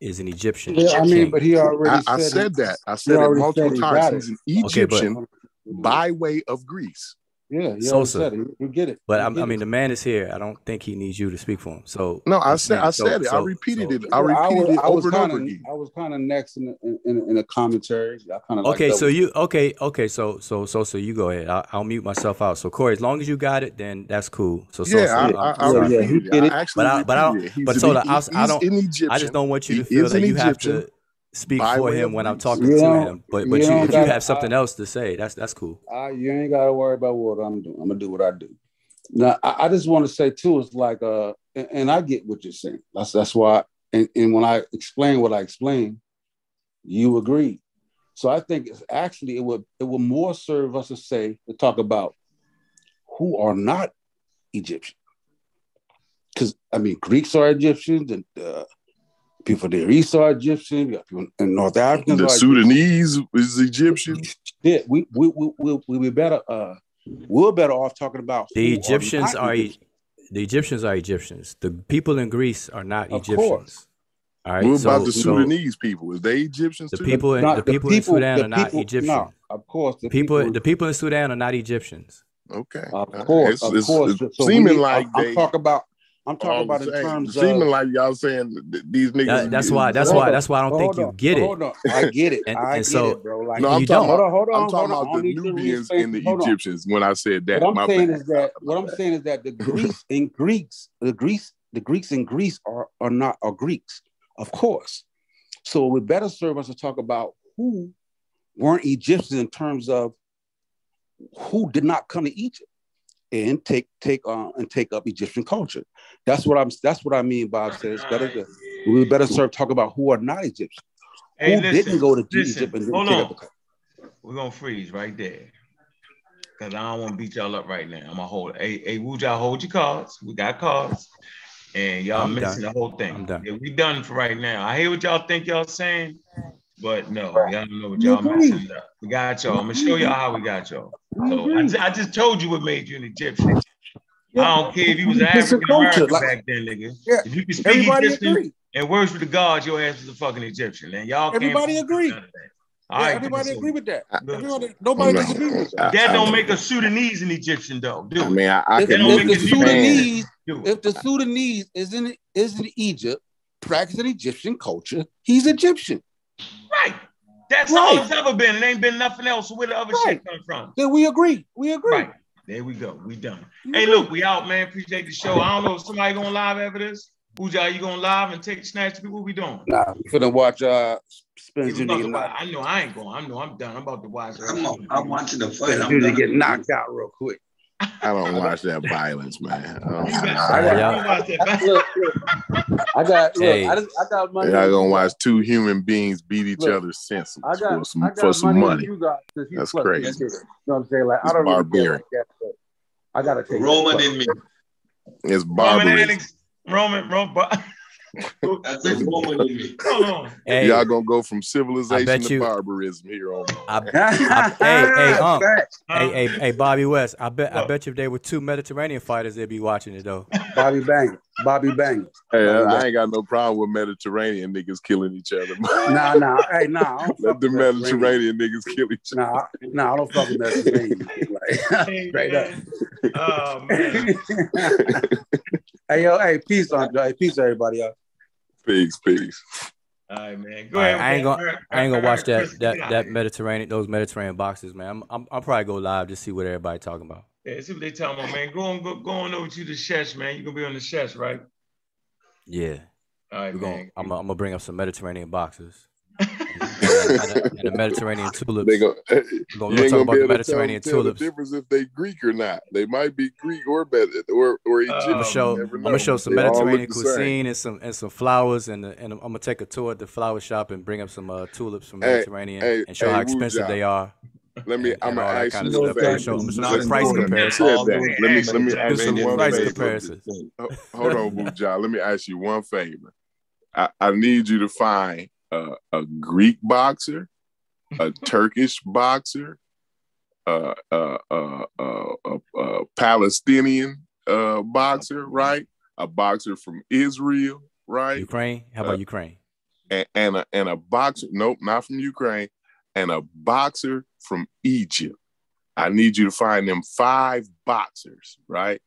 is an Egyptian. Yeah, I mean, but he already I, I said, said that. I said it multiple said he times. got He's an Okay, but- Egyptian mhm. by way of Greece. Yeah, he Sosa. already said. You get it. But I, get I it. mean, the man is here. I don't think he needs you to speak for him. So No, I I'm said saying- I so- said it. I repeated so- it. I repeated was, it I was over and kinda, over again. I was kind of next in the, in, in the commentary. I kind of Okay, so you okay? Okay, so so so so you go ahead. I'll, I'll mute myself out. So Corey, as long as you got it, then that's cool. So so, Yeah, so I, I'm- I, I I'm yeah, he it. did it. I actually But I- but I don't- repeated it. He's but an- Sola, he- I I don't- I just don't want you to feel is that you have to speak for him when I'm talking to him. But you but you, don't if you have something I- else to say, that's that's cool. I, you ain't got to worry about what I'm doing. I'm gonna do what I do. Now, I, I just want to say too, it's like, uh, and, and I get what you're saying. That's that's why, and, and when I explain what I explain, you agree. So I think it's actually it would it would more serve us to say to talk about who are not Egyptian, because I mean Greeks are Egyptians and uh, people there east are Egyptian. We got people in North Africans The are Egyptian. Sudanese is Egyptian. Yeah, we we we we we be better. Uh, we're better off talking about The Egyptians not are E- Egyptian. the Egyptians are Egyptians. The people in Greece are not Of Egyptians. course. All right. what so, about the so Sudanese people? Is they Egyptians the too? people in Not- the people in Sudan the are not people- Egyptians. No, of course, the people, people, the people in Sudan are not Egyptians. Okay. of Uh, course, it's, of it's- course. it's So seeming need- like I'm, they I'm talking about. I'm all talking about in the same. terms seeming of. like y'all saying these niggas. That- that's why. That's why. on, That's why I don't hold think you get it. Hold on, I get it. And- I and get so- it, bro. Like, No, I'm you talking don't. hold on, hold on, I'm talking about the Nubians and the hold on. Egyptians when I said that. What I'm My saying bad. is that what I'm saying is that the Greeks and Greeks, the Greece, the Greeks and Greece are are not are Greeks, of course. So it would better serve us to talk about who weren't Egyptians in terms of who did not come to Egypt and take take on and take up Egyptian culture. That's what I'm. That's what I mean. Bob says better. To, we better serve talk about who are not Egyptian. Hey, who listen, didn't go to listen, Egypt and didn't hold take on. up the culture. We're gonna freeze right there. Cause I don't want to beat y'all up right now. I'm gonna hold. Hey, hey, Wu y'all hold your cards. We got cards. And y'all I'm missing done. the whole thing. I'm done. Yeah, we done for right now. I hear what y'all think y'all saying, but no, y'all don't know what y'all agree. messing up. We got y'all. I'm gonna show y'all how we got y'all. So I, I just told you what made you an Egyptian. Yeah. I don't care if you was an It's a African American culture, like- back then, nigga. Yeah, If you can speak Everybody Egyptian agree. and worship the gods, your ass is a fucking Egyptian. And y'all can't Everybody agree. none. All Yeah, right, everybody agree with that. Good. Everybody, nobody No. disagrees with that. I- That don't make a Sudanese an Egyptian, though. Do I mean, I, I If, can don't if make the. Sudanese, Do if the Sudanese is in is in Egypt, practicing Egyptian culture, he's Egyptian. Right. That's all Right. it's ever been. It ain't been nothing else. Where the other Right. shit come from? Then we agree. We agree. Right. There we go. We done. We Hey, agree. look, we out, man. Appreciate the show. I don't know if somebody going live after this. Uja, you going live and take snatch to people? What we doing? Nah, we finna watch uh Spence Jr. watch- knocked, I know I ain't going. I know I'm done. I'm about to watch. I'm, I'm watching the fight. I'm Jr. done. get knocked out real quick. I don't watch that violence, man. I don't watch got- I got- you watch that. Look, look, I got look, Hey. I, just, I got money. Y'all on gonna watch two human beings beat each Look, other senseless I got, for some I got for some money. on money. You guys, 'cause That's plus crazy. You know what I'm saying? Like It's I don't really care barbarian. like that, I gotta take Roman that. in me. It's Roman barbarism. Alex, Roman, Roman. That's a Roman in me. Hold on. Hey, Y'all gonna go from civilization to you- barbarism here on. I, I, hey, hey, um, Facts. hey, hey, hey, Bobby West. I bet, I bet you if they were two Mediterranean fighters, they'd be watching it though. Bobby Bang, Bobby Bang. Hey, I, I ain't got no problem with Mediterranean niggas killing each other. Nah, nah, hey, nah. Let the Mediterranean. Mediterranean niggas kill each other. Nah, nah, I don't fuck with Mediterranean. Like, Hey, straight up. Oh man. hey, yo, hey, peace, Andre. Hey, peace, everybody. Yo. Peace, peace. All right, man. Go All right, ahead. I ain't gonna, I ain't gonna watch that, that, that. Mediterranean, those Mediterranean boxes, man. I'm, I'm, I'll probably go live to see what everybody talking about. Yeah, see what they talking about, man. Go on, go, go on over to the Shesh, man. You gonna be on the Shesh, right? Yeah, All right, we're gonna, man. I'm, I'm gonna bring up some Mediterranean boxes and, the, and the Mediterranean tulips. They go, We're you gonna, ain't talk gonna about the able to tell, Mediterranean tell the tulips. difference if they Greek or not. They might be Greek or better or or Egyptian. I'm I'm gonna show, I'm gonna show some They Mediterranean cuisine and some and some flowers, and and I'm gonna take a tour at the flower shop and bring up some uh, tulips from Hey, Mediterranean hey, and show hey, how expensive Jai. they are. Let me. and- I'm and gonna ask you of a stuff. I'm gonna favor. show, I'm gonna show Not some price important. You comparisons. said All that. the Let me let me Do ask some you one price favor. comparisons. Hold on, Wuja. Let me ask you one favor. I, I need you to find a, a Greek boxer, a Turkish boxer, uh, uh, uh, uh, uh, uh, Palestinian uh, boxer, right? A boxer from Israel, right? Ukraine? How about Uh, Ukraine? and, and a and a boxer. Nope, not from Ukraine, and a boxer from Egypt. I need you to find them five boxers, right?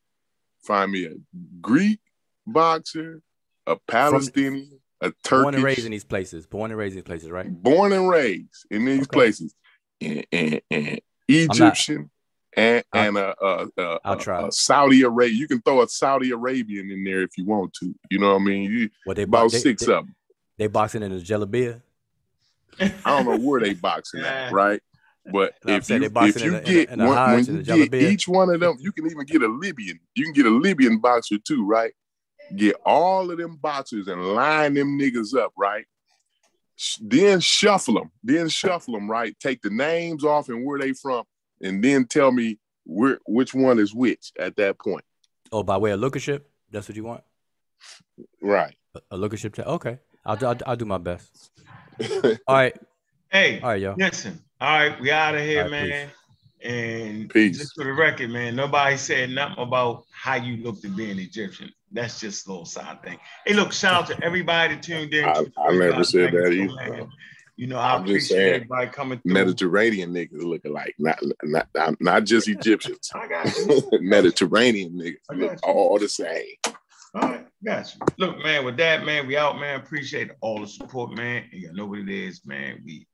Find me a Greek boxer, a Palestinian, a Turkish. Born and raised in these places. Born and raised in these places, right? born and raised in these Okay. places, and, and, and Egyptian and and a, a, a, I'll a- try. a Saudi Arabia. You can throw a Saudi Arabian in there if you want to. You know what I mean? You, What they about box they, six they, of them. they boxing in the Jelabia. I don't know where they boxing at, right? But No, if you if you in the- in get the- in one, when you get each one of them, you can even get a Libyan. You can get a Libyan boxer too, right? Get all of them boxes and line them niggas up, right? Then shuffle them. Then shuffle them, right? Take the names off and where they from, and then tell me where which one is which at that point. Oh, by way of lookership. That's what you want. Right. A, a lookership. Te- okay, I'll, do- I'll I'll do my best. All right, Hey, all right, y'all. listen. All right, we out of here, All right, man. And Peace. just for the record, man, nobody said nothing about how you look to be an Egyptian. That's just a little side thing. Hey, look, shout out to everybody that tuned in. I- I never said that either. You know, I I'm just appreciate saying, everybody coming through. Mediterranean niggas looking like not not not, not just Egyptians. I got you. Mediterranean niggas I look all the same. All right, got you. Look, man, with that, man, we out, man. Appreciate all the support, man. You know what it is, man. We